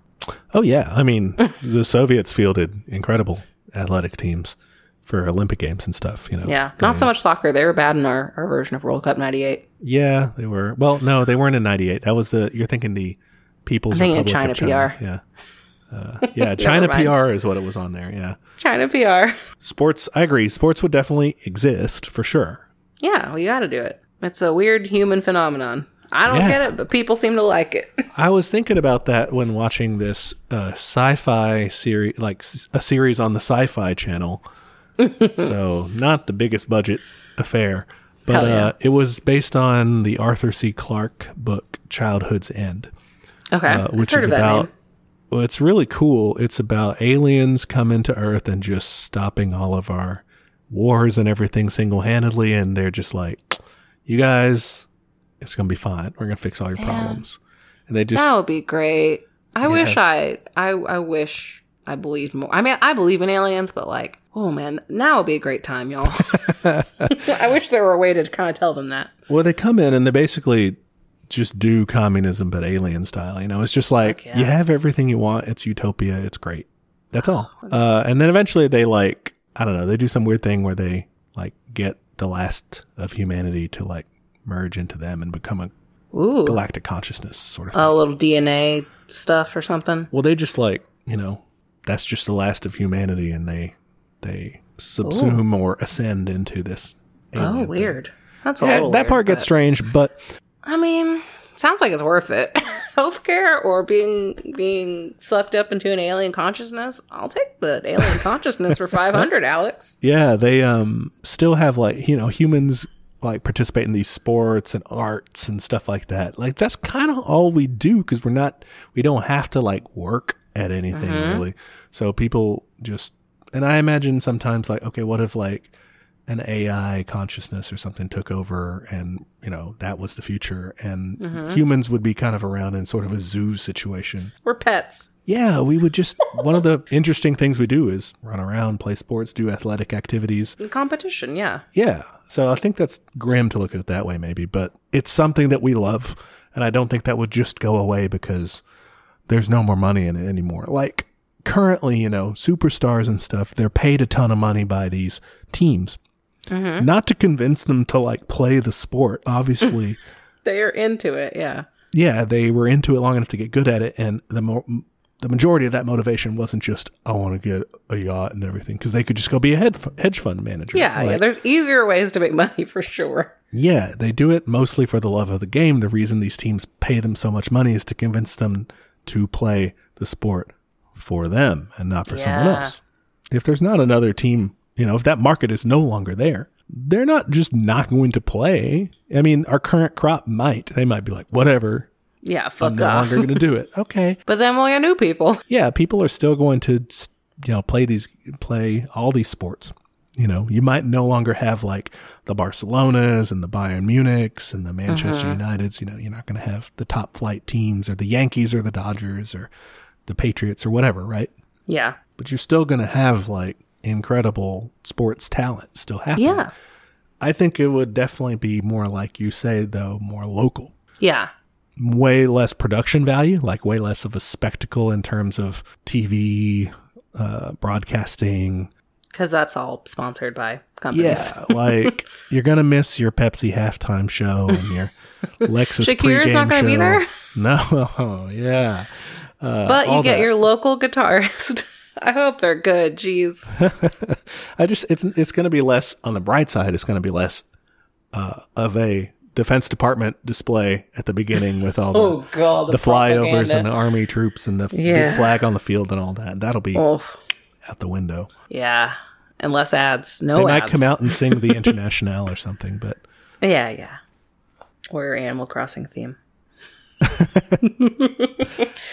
Oh yeah, I mean, the Soviets fielded incredible athletic teams for Olympic games and stuff, you know. Yeah, not so much soccer. They were bad in our, our version of World Cup '98. Yeah, they were. Well, no, they weren't in '98. That was the. You're thinking the People's I'm thinking of China PR. Yeah, uh, yeah. China. PR is what it was on there. Yeah, China PR. sports. I agree. Sports would definitely exist for sure. Yeah, well, you got to do it. It's a weird human phenomenon. I don't Yeah. get it, but people seem to like it. I was thinking about that when watching this uh, sci-fi series, like a series on the Sci-Fi Channel. so not the biggest budget affair, but yeah. uh, it was based on the Arthur C. Clarke book "Childhood's End." Okay, uh, I've which heard is of that about well, it's really cool. It's about aliens coming to Earth and just stopping all of our wars and everything single handedly, and they're just like, "You guys, it's gonna be fine. We're gonna fix all your problems." And they just That would be great. I wish I, I, I wish I believed more. I mean, I believe in aliens, but like, oh man, now would be a great time, y'all. I wish there were a way to kind of tell them that. well, they come in and they basically just do communism but alien style. You know, it's just like yeah. you have everything you want. It's utopia. It's great. That's all. Uh, and then eventually they like I don't know. They do some weird thing where they like get the last of humanity to like merge into them and become a Ooh, galactic consciousness sort of thing. a little DNA stuff or something. Well, they just like you know that's just the last of humanity, and they they subsume or ascend into this. Oh, alien thing. weird. That's a Yeah, that weird, part gets but- strange, but I mean, sounds like it's worth it. Healthcare or being being sucked up into an alien consciousness. I'll take the alien consciousness for five hundred, Alex. Yeah, they um still have like you know humans like participate in these sports and arts and stuff like that. Like that's kind of all we do because we're not we don't have to like work at anything really. So people just and I imagine sometimes like okay, what if like an AI consciousness or something took over and you know that was the future and mm-hmm. humans would be kind of around in sort of a zoo situation. We're pets. Yeah, we would just one of the interesting things we do is run around, play sports, do athletic activities. In competition, yeah. Yeah. So I think that's grim to look at it that way, maybe, but it's something that we love. And I don't think that would just go away because there's no more money in it anymore. Like currently, you know, superstars and stuff, they're paid a ton of money by these teams. Mm-hmm. Not to convince them to like play the sport. Obviously, They're into it. Yeah. yeah, they were into it long enough to get good at it, and the mo- the majority of that motivation wasn't just I want to get a yacht and everything because they could just go be a hedge fu- hedge fund manager. Yeah. yeah. There's easier ways to make money for sure. yeah, they do it mostly for the love of the game. The reason these teams pay them so much money is to convince them to play the sport for them and not for someone else. If there's not another team, you know, if that market is no longer there, they're not just not going to play. I mean, our current crop might. They might be like, whatever, Yeah. Fuck I'm no off. longer going to do it. Okay. but then we'll get new people. yeah, people are still going to, you know, play these, play all these sports. You know, you might no longer have like the Barcelonas and the Bayern Munichs and the Manchester mm-hmm. Uniteds. You know, you're not going to have the top flight teams or the Yankees or the Dodgers or the Patriots or whatever, right? Yeah. But you're still going to have like incredible sports talent still happening. Yeah. I think it would definitely be more like you say, though, more local Yeah. way less production value, like way less of a spectacle in terms of TV, uh, broadcasting. Because that's all sponsored by companies. Yeah, like you're gonna miss your Pepsi halftime show and your Lexus Shakira's not gonna be there? No, yeah. but you get that. your local guitarist. I hope they're good. Jeez. I just it's it's gonna be less on the bright side. It's gonna be less uh, of a Defense Department display at the beginning with all the Oh, God. the flyovers and the army troops and the Yeah. flag on the field and all that. That'll be Oh, out the window. yeah. And less ads. No They ads. might come out and sing the Internationale or something, but Yeah, yeah. Or your Animal Crossing theme.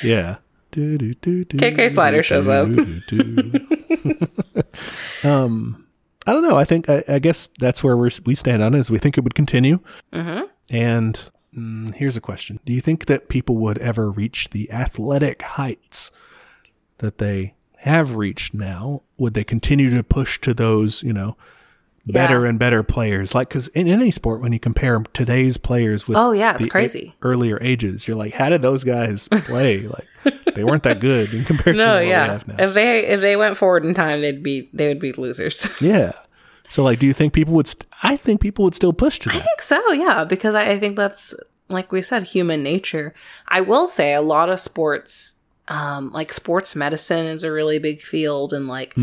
yeah. KK Slider shows up. um, I don't know. I think I, I guess that's where we we stand on it. Is we think it would continue. Mm-hmm. And mm, here's a question: Do you think that people would ever reach the athletic heights that they have reached now? Would they continue to push to those? You know. Better Yeah. and better players, like because in any sport, when you compare today's players with Oh, yeah, it's crazy. earlier ages, you're like, how did those guys play? like they weren't that good in comparison No, to what we yeah. have now. If they if they went forward in time, they'd be they would be losers. Yeah. So, like, do you think people would? St- I think people would still push to I think so, yeah, because I, I think that's like we said, human nature. I will say a lot of sports, um, like sports medicine is a really big field, and like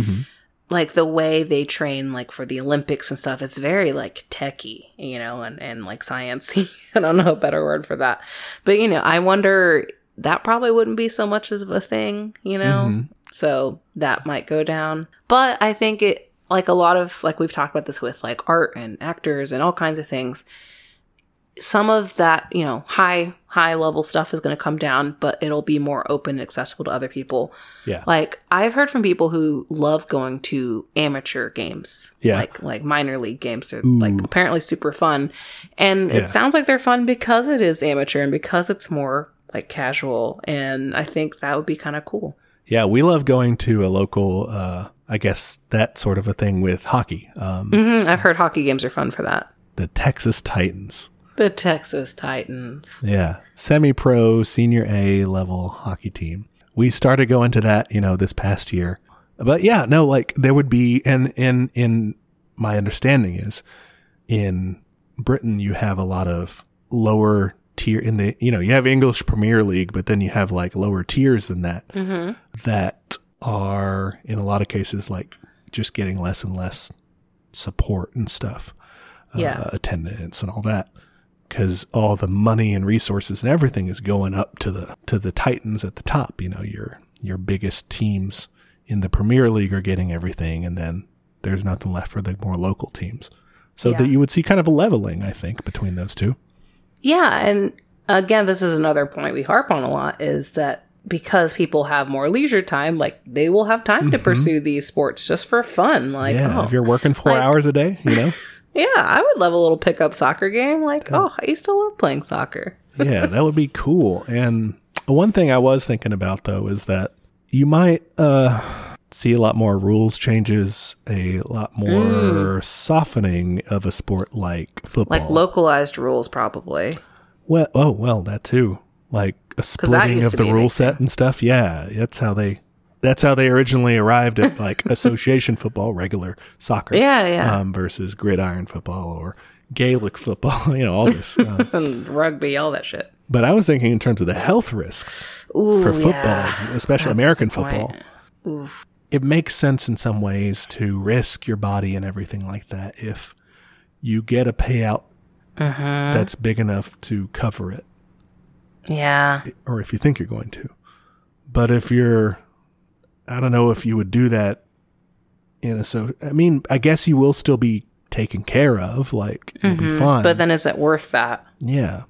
like the way they train, like for the Olympics and stuff, it's very like techy, you know, and and like sciencey. I don't know a better word for that, but you know, I wonder that probably wouldn't be so much of a thing, you know. Mm-hmm. So that might go down. But I think it, like a lot of, like we've talked about this with like art and actors and all kinds of things, some of that, you know, high, high level stuff is going to come down, but it'll be more open and accessible to other people. Yeah. Like I've heard from people who love going to amateur games. Yeah. Like, like minor league games. They're like apparently super fun. And it sounds like they're fun because it is amateur and because it's more like casual. And I think that would be kind of cool. Yeah, we love going to a local. uh I guess that sort of a thing with hockey. Um, hmm I've heard hockey games are fun for that. The Texas Titans. The Texas Titans. Yeah, semi-pro, senior A level hockey team. We started going to that, you know, this past year. But yeah, no, like there would be, and in in my understanding is, in Britain you have a lot of lower tier in the, you know, you have English Premier League, but then you have like lower tiers than that that are in a lot of cases like just getting less and less support and stuff Yeah. uh, attendance and all that because all the money and resources and everything is going up to the to the titans at the top. You know your your biggest teams in the premier league are getting everything and then there's nothing left for the more local teams. So Yeah. that you would see kind of a leveling i think between those two. Yeah, and again, this is another point we harp on a lot is that because people have more leisure time, like they will have time to mm-hmm. pursue these sports just for fun. Like, yeah oh, if you're working four like- hours a day you know yeah, I would love a little pickup soccer game. Like, oh, I used to love playing soccer. yeah, that would be cool. And one thing I was thinking about though is that you might uh, see a lot more rules changes, a lot more softening of a sport like football. Like localized rules, probably. well, oh well, that too. Like a splitting of the rule set and stuff. Yeah, that's how they that's how they originally arrived at like association football, regular soccer, Yeah, yeah. um, versus gridiron football or Gaelic football. You know, all this. Uh, and rugby, all that shit. but I was thinking in terms of the health risks Ooh, for football, yeah. especially That's American football. It makes sense in some ways to risk your body and everything like that if you get a payout Mm-hmm. that's big enough to cover it. Yeah. or if you think you're going to. But if you're, I don't know if you would do that in a so. I mean, I guess you will still be taken care of. Like you'll be fine. Mm-hmm. But then is it worth that? yeah,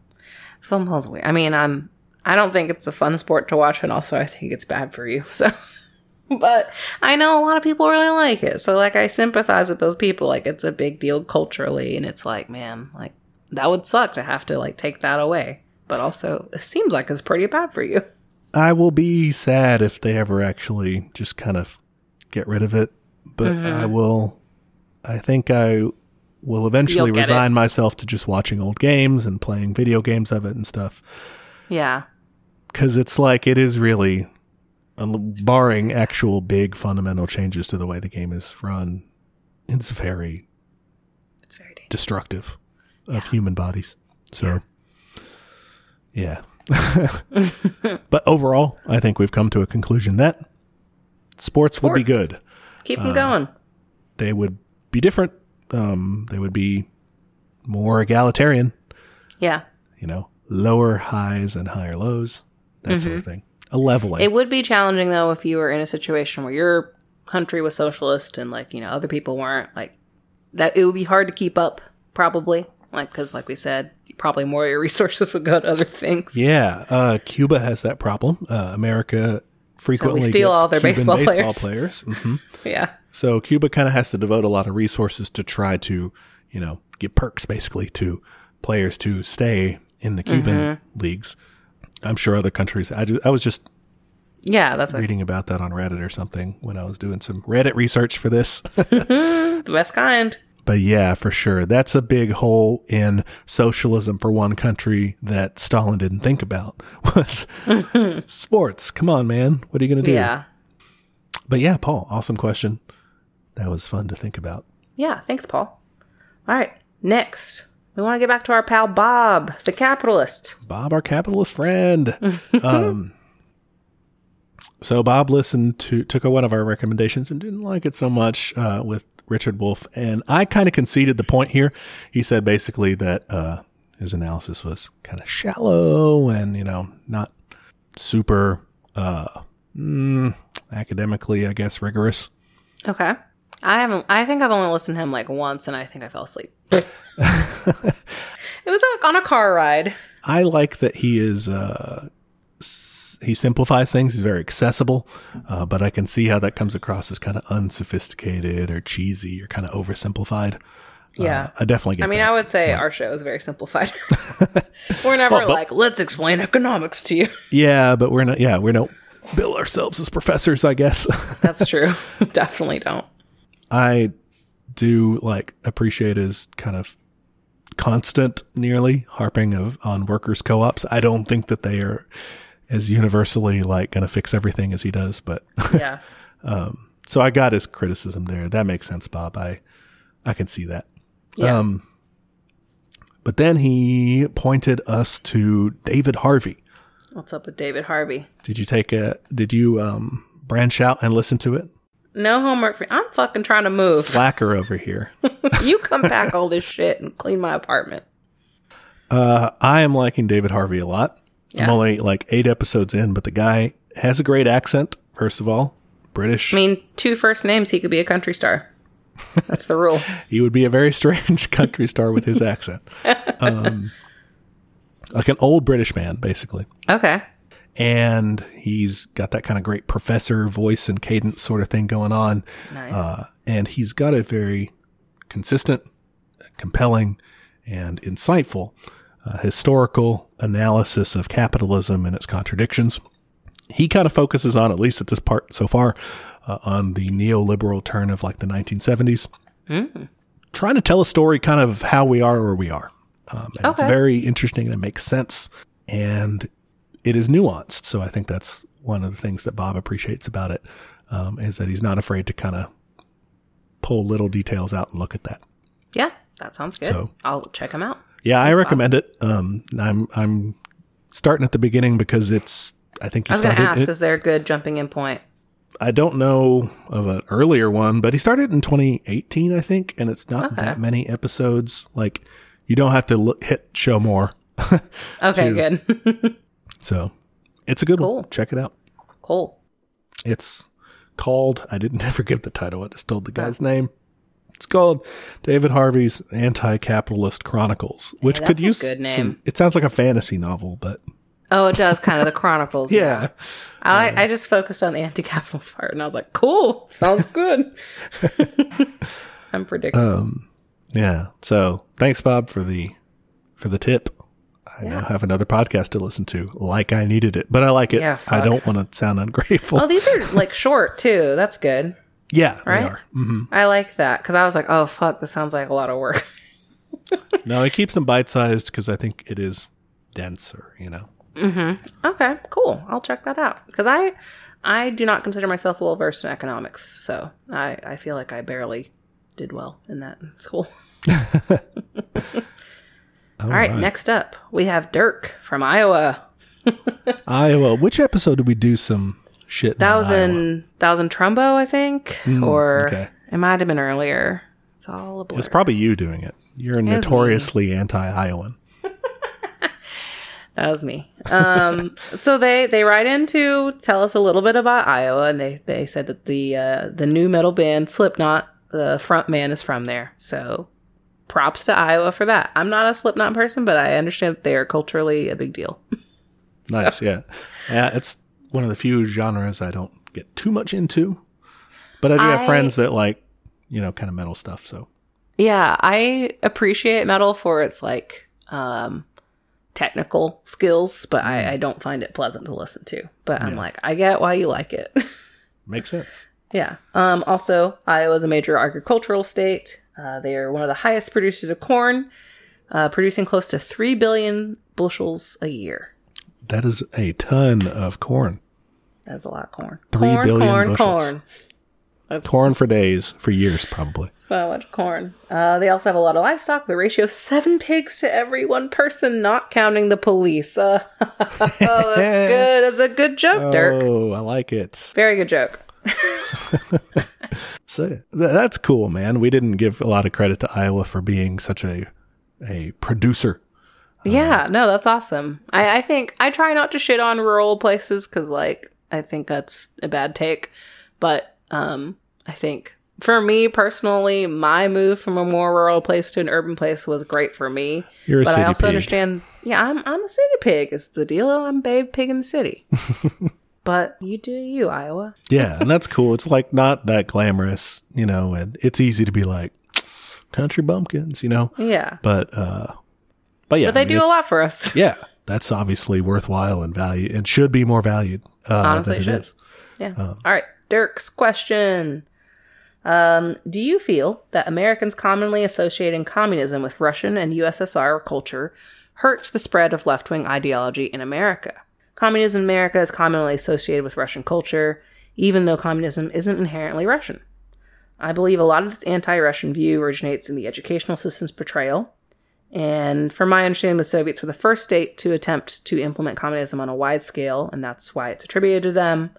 Football's weird. I mean, I'm I don't think it's a fun sport to watch, and also I think it's bad for you. So, but I know a lot of people really like it. So, like, I sympathize with those people. Like, it's a big deal culturally, and it's like, man, like that would suck to have to like take that away. But also, it seems like it's pretty bad for you. I will be sad if they ever actually just kind of get rid of it. But Mm-hmm. I will. I think I will eventually You'll it. resign myself to just watching old games and playing video games of it and stuff. Yeah. because it's like it is really barring actual big fundamental changes to the way the game is run it's very It's very dangerous. destructive of human bodies so yeah, but overall i think we've come to a conclusion that sports, would be good Keep Uh, them going. they would be different um, they would be more egalitarian Yeah. you know lower highs and higher lows that sort of thing a leveling Mm-hmm. It would be challenging though if you were in a situation where your country was socialist and like you know other people weren't. Like that, it would be hard to keep up probably. Like because like we said, probably more of your resources would go to other things. Yeah, uh, Cuba has that problem. Uh, America frequently steal gets all their Cuban baseball baseball players. players. hmm Yeah. So Cuba kind of has to devote a lot of resources to try to, you know, give perks basically to players to stay in the Cuban Mm-hmm. leagues. I'm sure other countries. I, do, I was just Yeah, that's reading about that on Reddit or something when I was doing some Reddit research for this. the best kind. But yeah, for sure. That's a big hole in socialism for one country that Stalin didn't think about was sports. Come on, man. What are you going to do? Yeah. But yeah, Paul, awesome question. That was fun to think about. Yeah. Thanks, Paul. All right. Next, we want to get back to our pal Bob, the capitalist. Bob, our capitalist friend. um, so Bob listened to took one of our recommendations and didn't like it so much uh, with Richard Wolff, and I kind of conceded the point here. He said basically that uh, his analysis was kind of shallow and you know not super uh, mm, academically, I guess, rigorous. Okay. I haven't. I think I've only listened to him like once, and I think I fell asleep. it was on a car ride. I like that he is. Uh, he simplifies things. He's very accessible, uh, but I can see how that comes across as kind of unsophisticated or cheesy or kind of oversimplified. Yeah. Uh, I definitely get. I mean, that. I would say our show is very simplified. We're never Well, but- like, let's explain economics to you. yeah, but we're not. Yeah, we don't bill ourselves as professors. I guess That's true. Definitely don't. I do like appreciate his kind of constant, nearly harping of on workers' co-ops. I don't think that they are as universally like going to fix everything as he does, but Yeah. So I got his criticism there. That makes sense, Bob. I I can see that. Yeah. Um, but then he pointed us to David Harvey. What's up with David Harvey? Did you take a? Did you um branch out and listen to it? No homework for I'm fucking trying to move. Slacker over here. you come pack all this shit and clean my apartment. Uh, I am liking David Harvey a lot. I'm only like eight episodes in, but the guy has a great accent. First of all, British. I mean, two first names, he could be a country star. That's the rule. he would be a very strange country star with his accent, um, like an old British man, basically. Okay. and he's got that kind of great professor voice and cadence sort of thing going on. Nice. Uh, and he's got a very consistent, compelling, and insightful uh, historical analysis of capitalism and its contradictions. He kind of focuses on, at least at this part so far, uh, on the neoliberal turn of like the 1970s, trying to tell a story kind of how we are where we are. Um, and It's very interesting and it makes sense. And it is nuanced. So I think that's one of the things that Bob appreciates about it um, is that he's not afraid to kind of pull little details out and look at that. Yeah, that sounds good. So- I'll check him out. Yeah, I recommend it. Um, I'm I'm starting at the beginning because it's. I think he I was going to ask, it- is there a good jumping in point? I don't know of an earlier one, but he started in 2018, I think, and it's not Okay. that many episodes. Like you don't have to look, hit show more. Okay, good. So it's a good Cool. one. Check it out. cool. It's called. I didn't ever give the title. I just told the guy's name. It's called David Harvey's Anti-Capitalist Chronicles, which that's could a use good name. some. It sounds like a fantasy novel, but Oh, it does kind of the Chronicles. yeah, I, I just focused on the anti-capitalist part, and I was like, "Cool, sounds good." I'm predicting. Um, yeah. So thanks, Bob, for the for the tip. I now have another podcast to listen to, like I needed it, but I like it. Yeah, I don't want to sound ungrateful. oh, these are like short too. That's good. Yeah, right? they are. hmm I like that because I was like, "Oh fuck, this sounds like a lot of work." No, it keeps them bite sized because I think it is denser. You know. okay, cool. I'll check that out because I I do not consider myself well versed in economics, so I I feel like I barely did well in that in school. All right, next up we have Dirk from Iowa. Iowa. Which episode did we do some shit? in That was Iowa? in that was in Trumbo, I think, or okay. it might have been earlier. It's all a blur. It's probably you doing it. You're me. notoriously anti-Iowan. That was me. Um, so they they write in to tell us a little bit about Iowa, and they they said that the uh, the nu metal band Slipknot, the front man is from there. So props to Iowa for that. I'm not a Slipknot person, but I understand that they are culturally a big deal. Nice, yeah. Yeah, it's one of the few genres I don't get too much into. But I do I- have friends that like, you know, kind of metal stuff. So Yeah, I appreciate metal for its like um technical skills, but I, I don't find it pleasant to listen to. But I'm like, I get why you like it. makes sense. yeah. Um also Iowa is a major agricultural state. Uh, they are one of the highest producers of corn, uh, producing close to three billion bushels a year. That is a ton of corn. That's a lot of corn. Three corn, billion corn, bushels. corn. That's Corn for days, for years, probably. So much corn. Uh, they also have a lot of livestock. The ratio of seven pigs to every one person, not counting the police. Uh, oh, that's good. That's a good joke, Dirk. Oh, I like it. Very good joke. So th- that's cool, man. We didn't give a lot of credit to Iowa for being such a a producer. Yeah, no, that's awesome. I, I think I try not to shit on rural places because, like, I think that's a bad take. But um, I think for me personally, my move from a more rural place to an urban place was great for me. You're a but city I also pig. understand. Yeah, I'm I'm a city pig. It's the deal? I'm babe pig in the city. but you do you, Iowa. Yeah, and that's cool. It's like not that glamorous, you know, and it's easy to be like country bumpkins, you know. Yeah, But uh but yeah, but they I mean, do a lot for us. Yeah, that's obviously worthwhile and value and should be more valued uh, Honestly, than it it is. Yeah. Um, All right, Dirk's question. Um, do you feel that Americans commonly associating communism with Russian and USSR culture hurts the spread of left wing ideology in America? Communism in America is commonly associated with Russian culture, even though communism isn't inherently Russian. I believe a lot of this anti Russian view originates in the educational system's portrayal. And from my understanding, the Soviets were the first state to attempt to implement communism on a wide scale, and that's why it's attributed to them.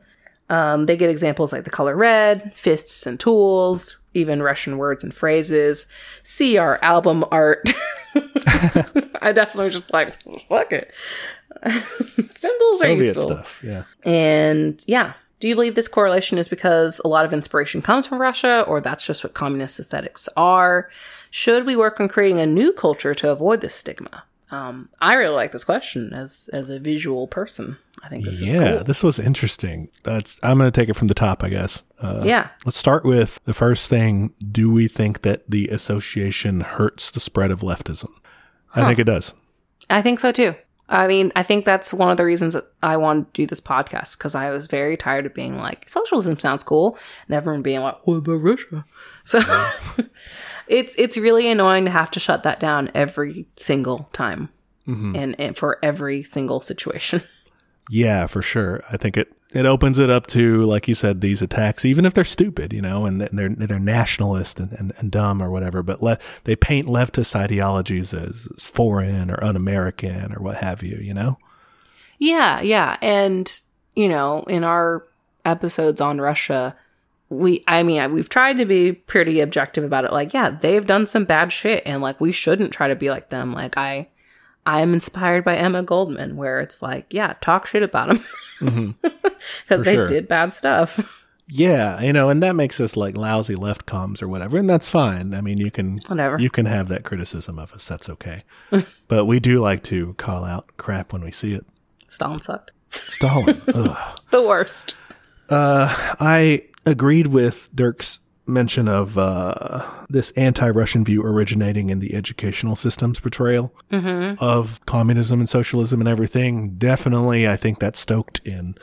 Um, they get examples like the color red, fists and tools, even Russian words and phrases. See our album art. I definitely was just like, fuck it. Symbols are Soviet useful. stuff. Yeah. And yeah, do you believe this correlation is because a lot of inspiration comes from Russia, or that's just what communist aesthetics are? Should we work on creating a new culture to avoid this stigma? Um, I really like this question as as a visual person. I think this is yeah, cool. this was interesting. That's I'm going to take it from the top, I guess. Uh, yeah. Let's start with the first thing. Do we think that the association hurts the spread of leftism? I think it does. I think so too. I mean, I think that's one of the reasons that I wanted to do this podcast because I was very tired of being like, socialism sounds cool, and everyone being like, what about Russia? So it's it's really annoying to have to shut that down every single time, mm-hmm. and, and for every single situation. Yeah, for sure. I think it it opens it up to, like you said, these attacks, even if they're stupid, you know, and they're they're nationalist and, and, and dumb or whatever. But le- they paint leftist ideologies as foreign or un-American or what have you, you know. Yeah, yeah, and you know, in our episodes on Russia, we I mean, we've tried to be pretty objective about it. Like, yeah, they've done some bad shit, and like we shouldn't try to be like them. Like, I I'm inspired by Emma Goldman, where it's like, yeah, talk shit about them because Mm-hmm. they sure. did bad stuff. Yeah, you know, and that makes us like lousy left comms or whatever, and that's fine. I mean, you can Whatever. you can have that criticism of us. That's okay. but we do like to call out crap when we see it. Stalin sucked. Stalin. The worst. I agreed with Dirk's mention of uh, this anti-Russian view originating in the educational system's portrayal of communism and socialism and everything. Definitely, I think that's stoked in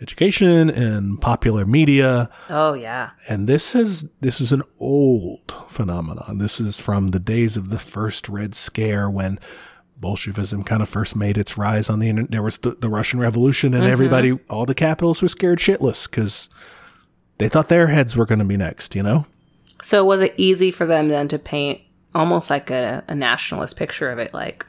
education and popular media. Oh yeah. And this is this is an old phenomenon. This is from the days of the first Red Scare when Bolshevism kind of first made its rise on the internet. There was the, the Russian Revolution, and everybody, all the capitalists were scared shitless because they thought their heads were going to be next. You know? So was it easy for them then to paint almost like a, a nationalist picture of it, like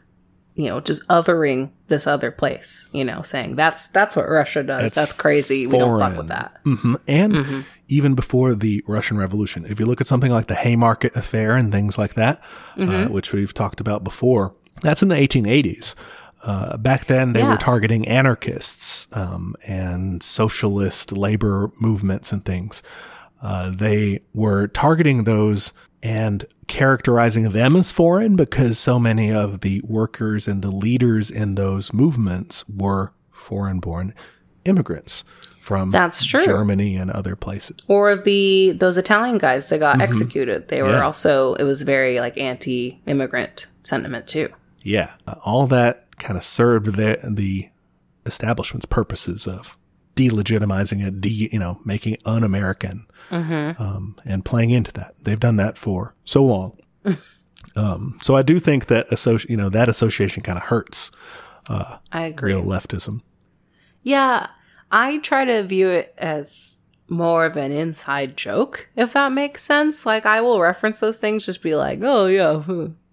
you know, just othering this other place, you know, saying that's that's what Russia does. That's That's, crazy. We don't fuck with that. hmm And even before the Russian Revolution, if you look at something like the Haymarket Affair and things like that, uh, which we've talked about before, that's in the 1880s. Uh, back then, they Yeah. were targeting anarchists um, and socialist labor movements and things. Uh, they were targeting those and characterizing them as foreign because so many of the workers and the leaders in those movements were foreign born immigrants from That's true. Germany and other places. Or the those Italian guys that got executed. They were Mm-hmm. Yeah. also it was very like anti-immigrant sentiment too. Yeah, uh, all that kind of served the the establishment's purposes of delegitimizing it, de you know, making it un-American, um, and playing into that. They've done that for so long. um, so I do think that associ- you know that association kind of hurts I agree. real leftism. Yeah, I try to view it as more of an inside joke, if that makes sense. Like I will reference those things, just be like, "Oh yeah,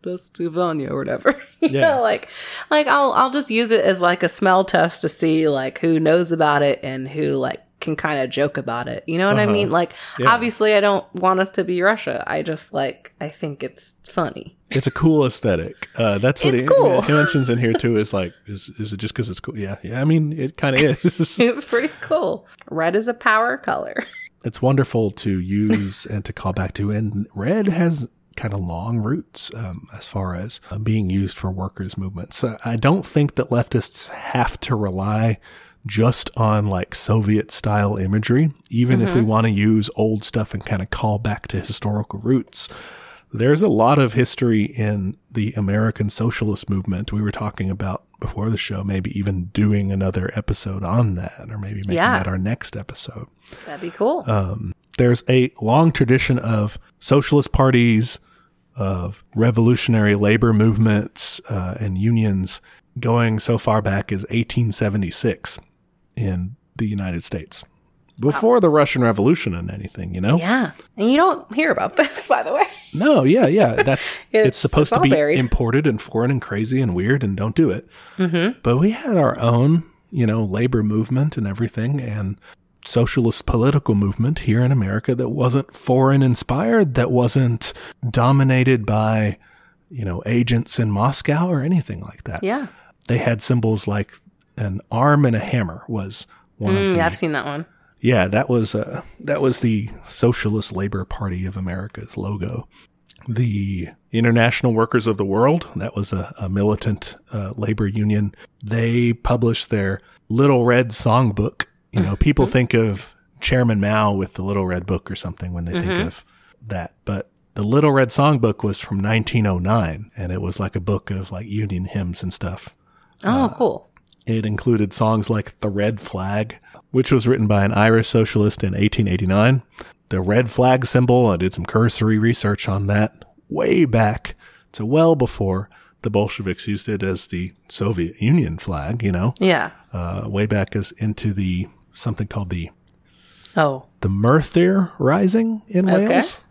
that's Ivania or whatever." you Yeah. know, like, like I'll I'll just use it as like a smell test to see like who knows about it and who like can kind of joke about it. You know what I mean? Like, Yeah. obviously, I don't want us to be Russia. I just like I think it's funny. It's a cool aesthetic. Uh, that's what It's he, cool. he mentions in here too. Is like, is is it just because it's cool? Yeah, yeah. I mean, it kind of is. it's pretty cool. Red is a power color. it's wonderful to use and to call back to. And red has kind of long roots um, as far as uh, being used for workers' movements. Uh, I don't think that leftists have to rely just on like Soviet style imagery, even if we want to use old stuff and kind of call back to historical roots. There's a lot of history in the American socialist movement. We were talking about before the show, maybe even doing another episode on that, or maybe making Yeah. that our next episode That'd be cool. there's a long tradition of socialist parties, of revolutionary labor movements uh, and unions going so far back as 1876 in the United States. Before the Russian Revolution and anything, you know? yeah, and you don't hear about this, by the way. No, yeah, yeah. That's it's, It's- supposed it's to be buried. imported and foreign and crazy and weird and don't do it. Mm-hmm. But we had our own, you know, labor movement and everything and socialist political movement here in America that wasn't foreign inspired, that wasn't dominated by, you know, agents in Moscow or anything like that. Yeah, They had symbols like an arm and a hammer was one of Mm, the yeah, I've seen that one. yeah, that was uh, that was the Socialist Labor Party of America's logo. The International Workers of the World, that was a, a militant uh, labor union. They published their Little Red Songbook. You know, people mm-hmm. think of Chairman Mao with the Little Red Book or something when they think mm-hmm. of that, but the Little Red Songbook was from 1909, and it was like a book of like union hymns and stuff. Oh, uh, cool. It included songs like The Red Flag, which was written by an Irish socialist in 1889. The red flag symbol, I did some cursory research on that way back to well before the Bolsheviks used it as the Soviet Union flag, you know. Yeah, uh, way back as into the something called the Oh, the Merthyr Rising in Okay. Wales.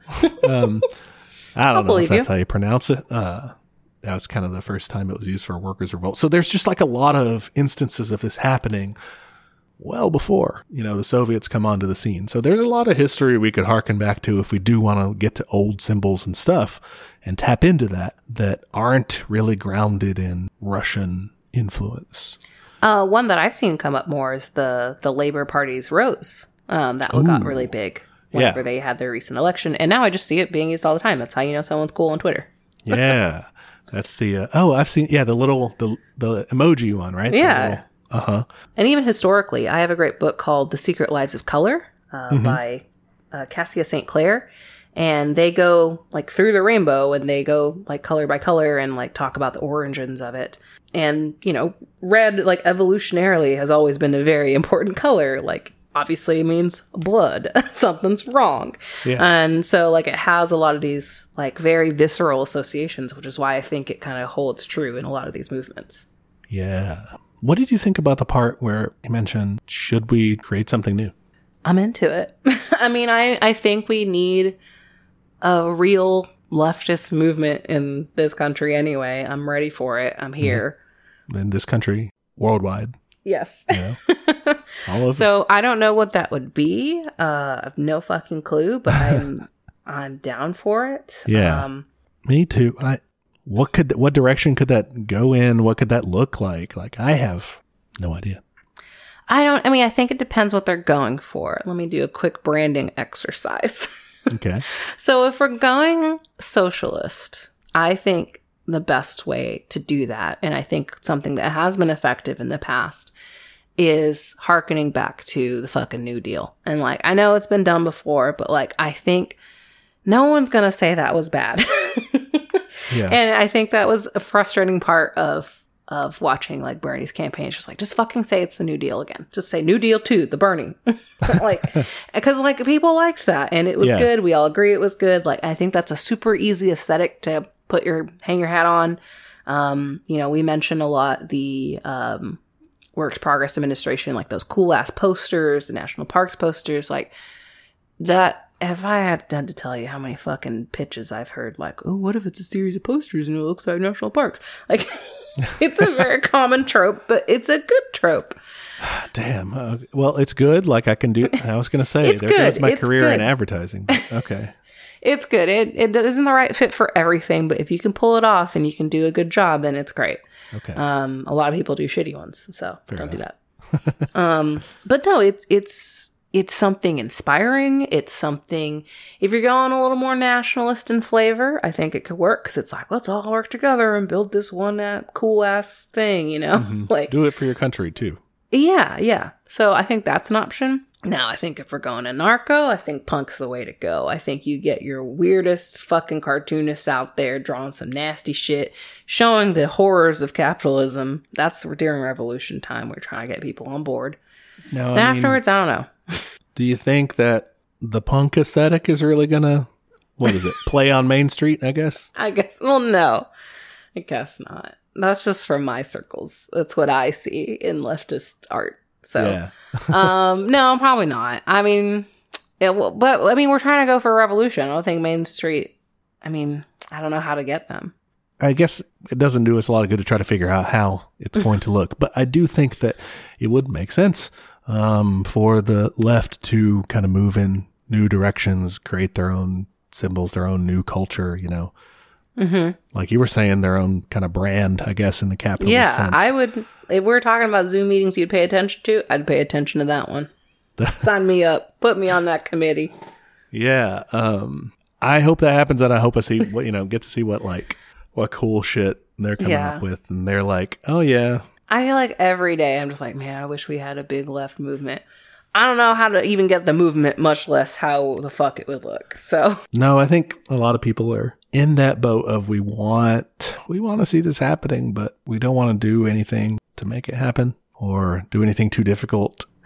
um, I don't know if that's you. how you pronounce it. Uh, that was kind of the first time it was used for a workers' revolt. So there's just like a lot of instances of this happening well before you know the Soviets come onto the scene. So there's a lot of history we could harken back to if we do want to get to old symbols and stuff and tap into that that aren't really grounded in Russian influence. Uh, one that I've seen come up more is the the Labor Party's rose. Um, that one got really big whenever Yeah. they had their recent election, and now I just see it being used all the time. That's how you know someone's cool on Twitter. Yeah. That's the uh, oh I've seen yeah the little the the emoji one right Yeah. uh huh And even historically, I have a great book called The Secret Lives of Color uh, by uh, Kassia St. Clair. And they go like through the rainbow and they go like color by color and like talk about the origins of it. And, you know, red, like evolutionarily, has always been a very important color. Like, obviously, it means blood. Something's wrong. Yeah. And so, like, it has a lot of these like very visceral associations, which is why I think it kind of holds true in a lot of these movements. Yeah. What did you think about the part where you mentioned, should we create something new? I'm into it. I mean, I, I think we need a real leftist movement in this country anyway. I'm ready for it. I'm here. In this country, worldwide, Yes. all. So I don't know what that would be. Uh, I have no fucking clue, but I'm I'm down for it. Yeah. Um, Me too. I, what could, what direction could that go in? What could that look like? Like, I have no idea. I don't. I mean, I think it depends what they're going for. Let me do a quick branding exercise. Okay. So if we're going socialist, I think the best way to do that, and I think something that has been effective in the past, is harkening back to the fucking New Deal. And like, I know it's been done before, but like, I think no one's gonna say that was bad. Yeah. and I think that was a frustrating part of of watching like Bernie's campaign. It's just like, just fucking say it's the New Deal again. Just say New Deal two, the Bernie. like, because like people liked that and it was Yeah. good. We all agree it was good. Like, I think that's a super easy aesthetic to put your hang your hat on. Um, you know, we mentioned a lot the um, Works Progress Administration, like those cool ass posters, the national parks posters, like that. If I had, done to tell you how many fucking pitches I've heard, like, oh, what if it's a series of posters and it looks like national parks? Like, it's a very common trope, but it's a good trope. Damn. Uh, well, it's good. Like I can do. I was going to say It's there goes good. my It's career in advertising. Okay. It's good. It it isn't the right fit for everything, but if you can pull it off and you can do a good job, then it's great. Okay. Um, a lot of people do shitty ones, so don't do that. um, but no, it's it's it's something inspiring. It's something. If you're going a little more nationalist in flavor, I think it could work because it's like let's all work together and build this one uh, cool ass thing, you know, like do it for your country too. yeah, yeah. So I think that's an option. Now, I think if we're going to narco, I think punk's the way to go. I think you get your weirdest fucking cartoonists out there drawing some nasty shit, showing the horrors of capitalism. That's during revolution time. We're trying to get people on board. No. Then I mean, afterwards, I don't know. Do you think that the punk aesthetic is really going to, what is it, play on Main Street, I guess? I guess, well, no, I guess not. That's just from my circles. That's what I see in leftist art. So, Yeah. um, no, probably not. I mean, it, but I mean, we're trying to go for a revolution. I don't think Main Street. I mean, I don't know how to get them. I guess it doesn't do us a lot of good to try to figure out how it's going to look, but I do think that it would make sense um, for the left to kind of move in new directions, create their own symbols, their own new culture. You know, Mm-hmm. like you were saying, their own kind of brand, I guess, in the capitalist Yeah, sense. I would. If we're talking about Zoom meetings, you'd pay attention to. I'd pay attention to that one. Sign me up. Put me on that committee. Yeah. Um, I hope that happens, and I hope I see what you know, get to see what like what cool shit they're coming Yeah. up with, and they're like, oh yeah, I feel like every day I'm just like, man, I wish we had a big left movement. I don't know how to even get the movement, much less how the fuck it would look. So No, I think a lot of people are in that boat of we want we want to see this happening, but we don't want to do anything to make it happen or do anything too difficult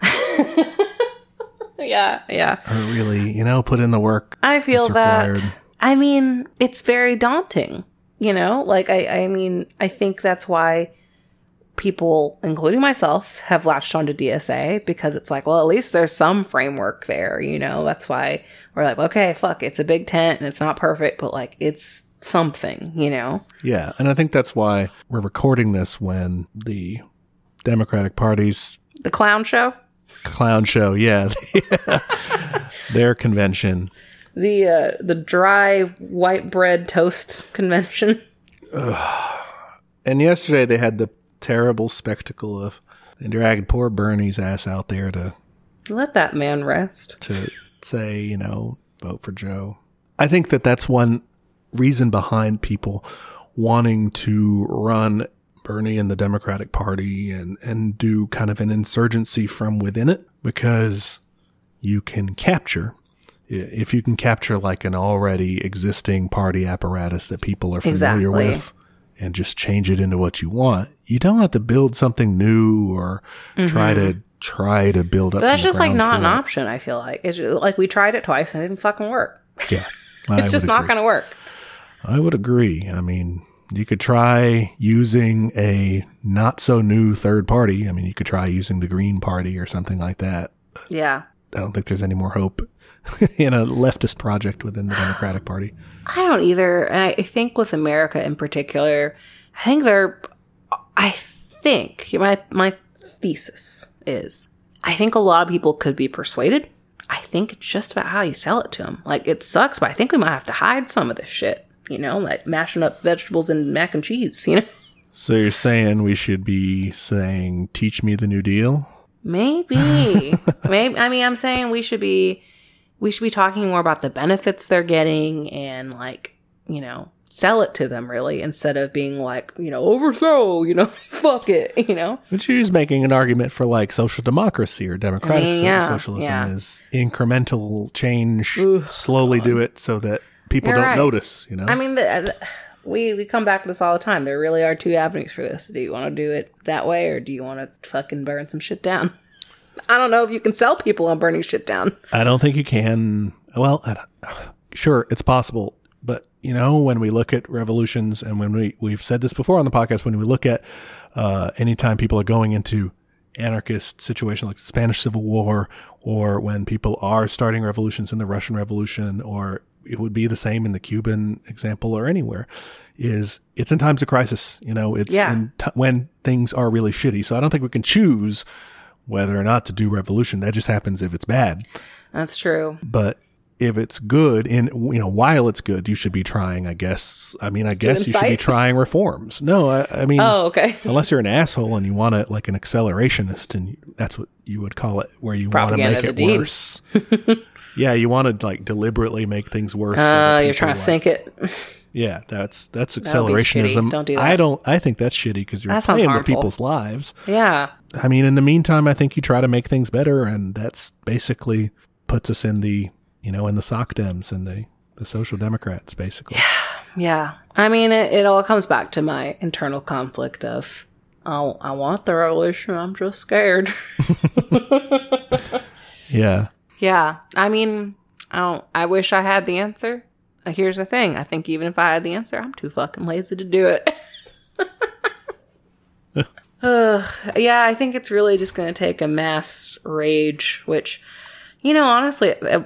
yeah, yeah. or really, you know, put in the work. I feel that. required. I mean, it's very daunting. You know, like I, I mean, I think that's why people, including myself, have latched onto DSA because it's like, well, at least there's some framework there, you know? That's why we're like, okay, fuck, it's a big tent and it's not perfect, but like it's something, you know? Yeah. And I think that's why we're recording this when the Democratic Party's The clown show, clown show, yeah, their convention. the uh, the dry white bread toast convention. And yesterday they had the terrible spectacle of they dragged poor Bernie's ass out there to Let that man rest. to say, you know, vote for Joe. I think that that's one reason behind people wanting to run Bernie and the Democratic Party and, and do kind of an insurgency from within it because you can capture, if you can capture like an already existing party apparatus that people are familiar Exactly. with and just change it into what you want, you don't have to build something new or try to try to build up. Mm-hmm. But that's just like not an option, I feel like. It's like we tried it twice and it didn't fucking work. Yeah. It's just not going to work. I would agree. I mean, you could try using a not so new third party. I mean, you could try using the Green Party or something like that. Yeah. I don't think there's any more hope in a leftist project within the Democratic Party. I don't either. And I think with America in particular, I think they're, I think my, my thesis is, I think a lot of people could be persuaded. I think it's just about how you sell it to them. Like it sucks, but I think we might have to hide some of this shit, you know, like mashing up vegetables and mac and cheese, you know? So you're saying we should be saying, teach me the New Deal? Maybe. Maybe I mean I'm saying we should be we should be talking more about the benefits they're getting and like, you know, sell it to them really instead of being like, you know, overthrow, you know, fuck it, you know. But you're making an argument for like social democracy or democratic I mean, yeah, socialism yeah. is incremental change. slowly do it so that people You're don't right. notice, you know? I mean the, the- we we come back to this all the time. There really are two avenues for this. Do you want to do it that way or do you want to fucking burn some shit down? I don't know if you can sell people on burning shit down. I don't think you can. Well, I sure, it's possible. But, you know, when we look at revolutions and when we, we've said this before on the podcast, when we look at, uh, anytime people are going into anarchist situations like the Spanish Civil War or when people are starting revolutions in the Russian Revolution or it would be the same in the Cuban example or anywhere is it's in times of crisis. You know, it's Yeah. in t- when things are really shitty. So I don't think we can choose whether or not to do revolution. That just happens if it's bad. That's true. But if it's good, in you know, while it's good, you should be trying. I guess. I mean, I guess you should be trying reforms. No, I, I mean, Oh, okay. unless you're an asshole and you want to like an accelerationist, and that's what you would call it, where you want to make it deed. worse. yeah, you want to like deliberately make things worse. so Uh, that you're people, trying like- to sink it. Yeah, that's that's accelerationism. Don't do that. I don't. I think that's shitty because you're That playing with people's lives. yeah. I mean, in the meantime, I think you try to make things better, and that's basically puts us in the you know in the sock dems and the the social democrats basically. Yeah. Yeah. I mean, it, it all comes back to my internal conflict of, oh, I want the revolution. I'm just scared. Yeah, yeah. I mean, I don't, I wish I had the answer. Here's the thing. I think even if I had the answer, I'm too fucking lazy to do it. Ugh. yeah, I think it's really just going to take a mass rage, which, you know, honestly, uh,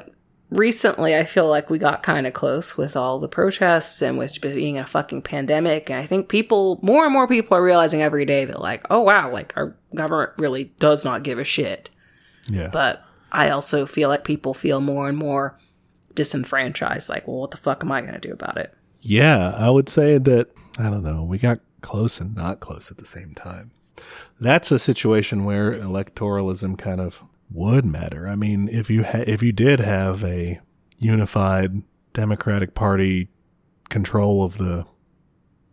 recently I feel like we got kind of close with all the protests and with being a fucking pandemic. And I think people, more and more people are realizing every day that, like, oh wow, like our government really does not give a shit. yeah. But I also feel like people feel more and more disenfranchised. Like, well, what the fuck am I going to do about it? Yeah, I would say that I don't know. We got close and not close at the same time. That's a situation where electoralism kind of would matter. I mean, if you ha- if you did have a unified Democratic Party control of the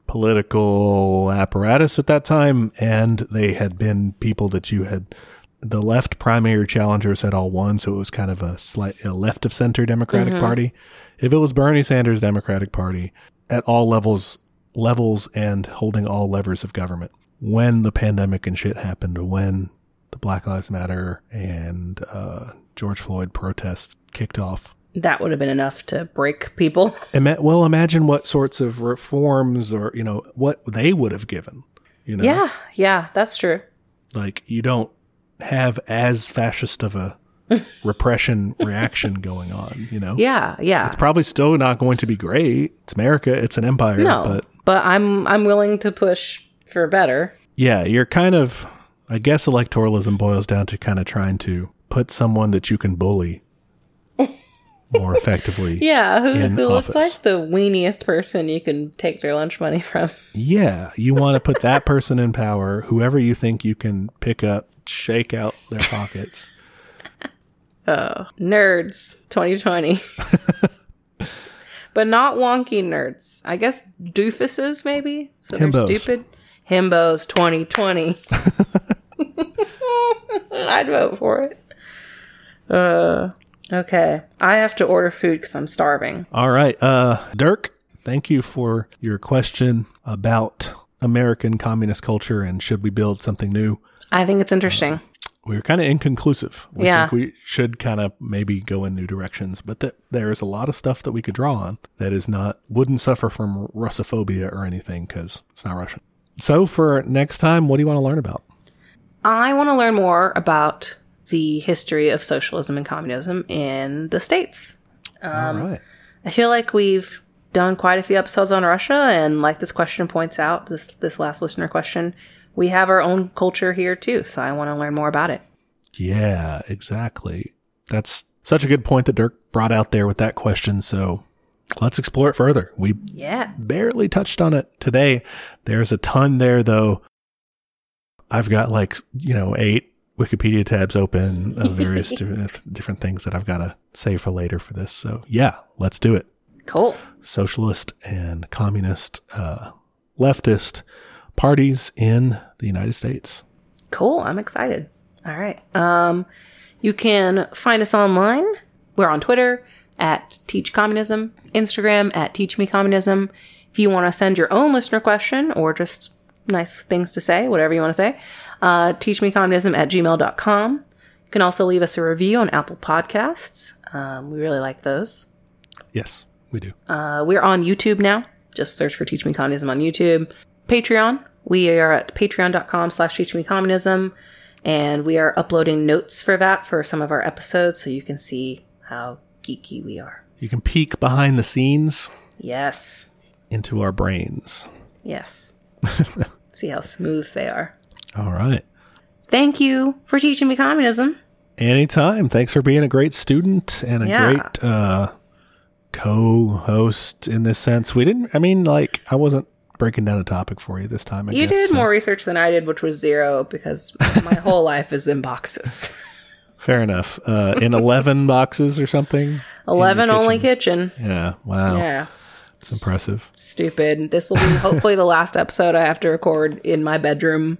political apparatus at that time, and they had been people that you had the left primary challengers had all won, so it was kind of a slight a left of center Democratic mm-hmm. Party. If it was Bernie Sanders Democratic Party at all levels levels and holding all levers of government, when the pandemic and shit happened, when the Black Lives Matter and uh, George Floyd protests kicked off, That would have been enough to break people. Ima- well, imagine what sorts of reforms or, you know, what they would have given You know, Yeah, yeah, that's true. like you don't have as fascist of a repression reaction going on. You know, Yeah, yeah. it's probably still not going to be great. It's America. It's an empire. no, but but I'm I'm willing to push for better. yeah, you're kind of. I guess electoralism boils down to kind of trying to put someone that you can bully more effectively. Yeah, who, who looks like the weeniest person you can take their lunch money from. Yeah, you want to put that person in power, whoever you think you can pick up, shake out their pockets. Oh, nerds 2020. but not wonky nerds. I guess doofuses, maybe? So they're stupid. Himbos 2020. I'd vote for it. Uh, okay. I have to order food because I'm starving. All right, uh, Dirk, thank you for your question about American communist culture and should we build something new. I think it's interesting. We were kind of inconclusive. We Yeah. think we should kind of maybe go in new directions, but that there is a lot of stuff that we could draw on that is not wouldn't suffer from Russophobia or anything because it's not Russian. So for next time, what do you want to learn about? I want to learn more about the history of socialism and communism in the States. Um, All right. I feel like we've done quite a few episodes on Russia, and like this question points out, this this last listener question, we have our own culture here too. So I want to learn more about it. Yeah, exactly. That's such a good point that Dirk brought out there with that question. So let's explore it further. We Yeah, barely touched on it today. There's a ton there, though. I've got like, you know, eight Wikipedia tabs open of various different, different things that I've got to save for later for this. So, yeah, let's do it. cool. Socialist and communist, uh, leftist parties in the United States. Cool. I'm excited. All right. Um, you can find us online. We're on Twitter at Teach Communism, Instagram at Teach Me Communism. If you want to send your own listener question or just nice things to say, whatever you want to say, uh, teachmecommunism at gmail.com. You can also leave us a review on Apple Podcasts. Um, we really like those. Yes, we do. Uh, we're on YouTube now. Just search for Teach Me Communism on YouTube. Patreon. We are at patreon.com slash teach me communism. And we are uploading notes for that for some of our episodes so you can see how geeky we are. You can peek behind the scenes Yes. into our brains. Yes. see how smooth they are. All right. Thank you for teaching me communism. Anytime. Thanks for being a great student and a Yeah. great uh, co-host in this sense. We didn't. I mean, like, I wasn't breaking down a topic for you this time. I You guess, did so- more research than I did, which was zero because my whole life is in boxes. Fair enough. Uh, in eleven boxes or something. 11 only kitchen. Yeah. Wow. Yeah. It's impressive. stupid. This will be hopefully the last episode I have to record in my bedroom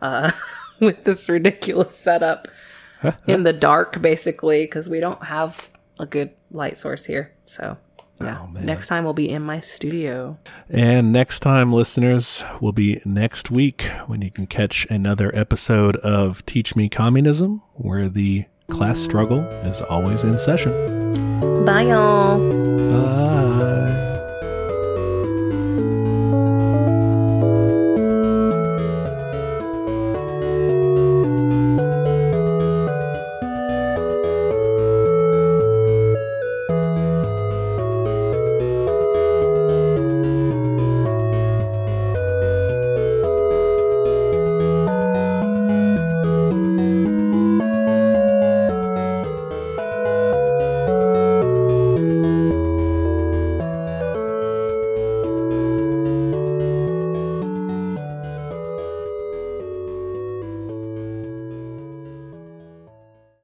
uh, with this ridiculous setup in the dark, basically, because we don't have a good light source here. So, yeah. Oh. Next time we'll be in my studio. And next time, listeners, will be next week when you can catch another episode of Teach Me Communism, where the class struggle is always in session. Bye, y'all.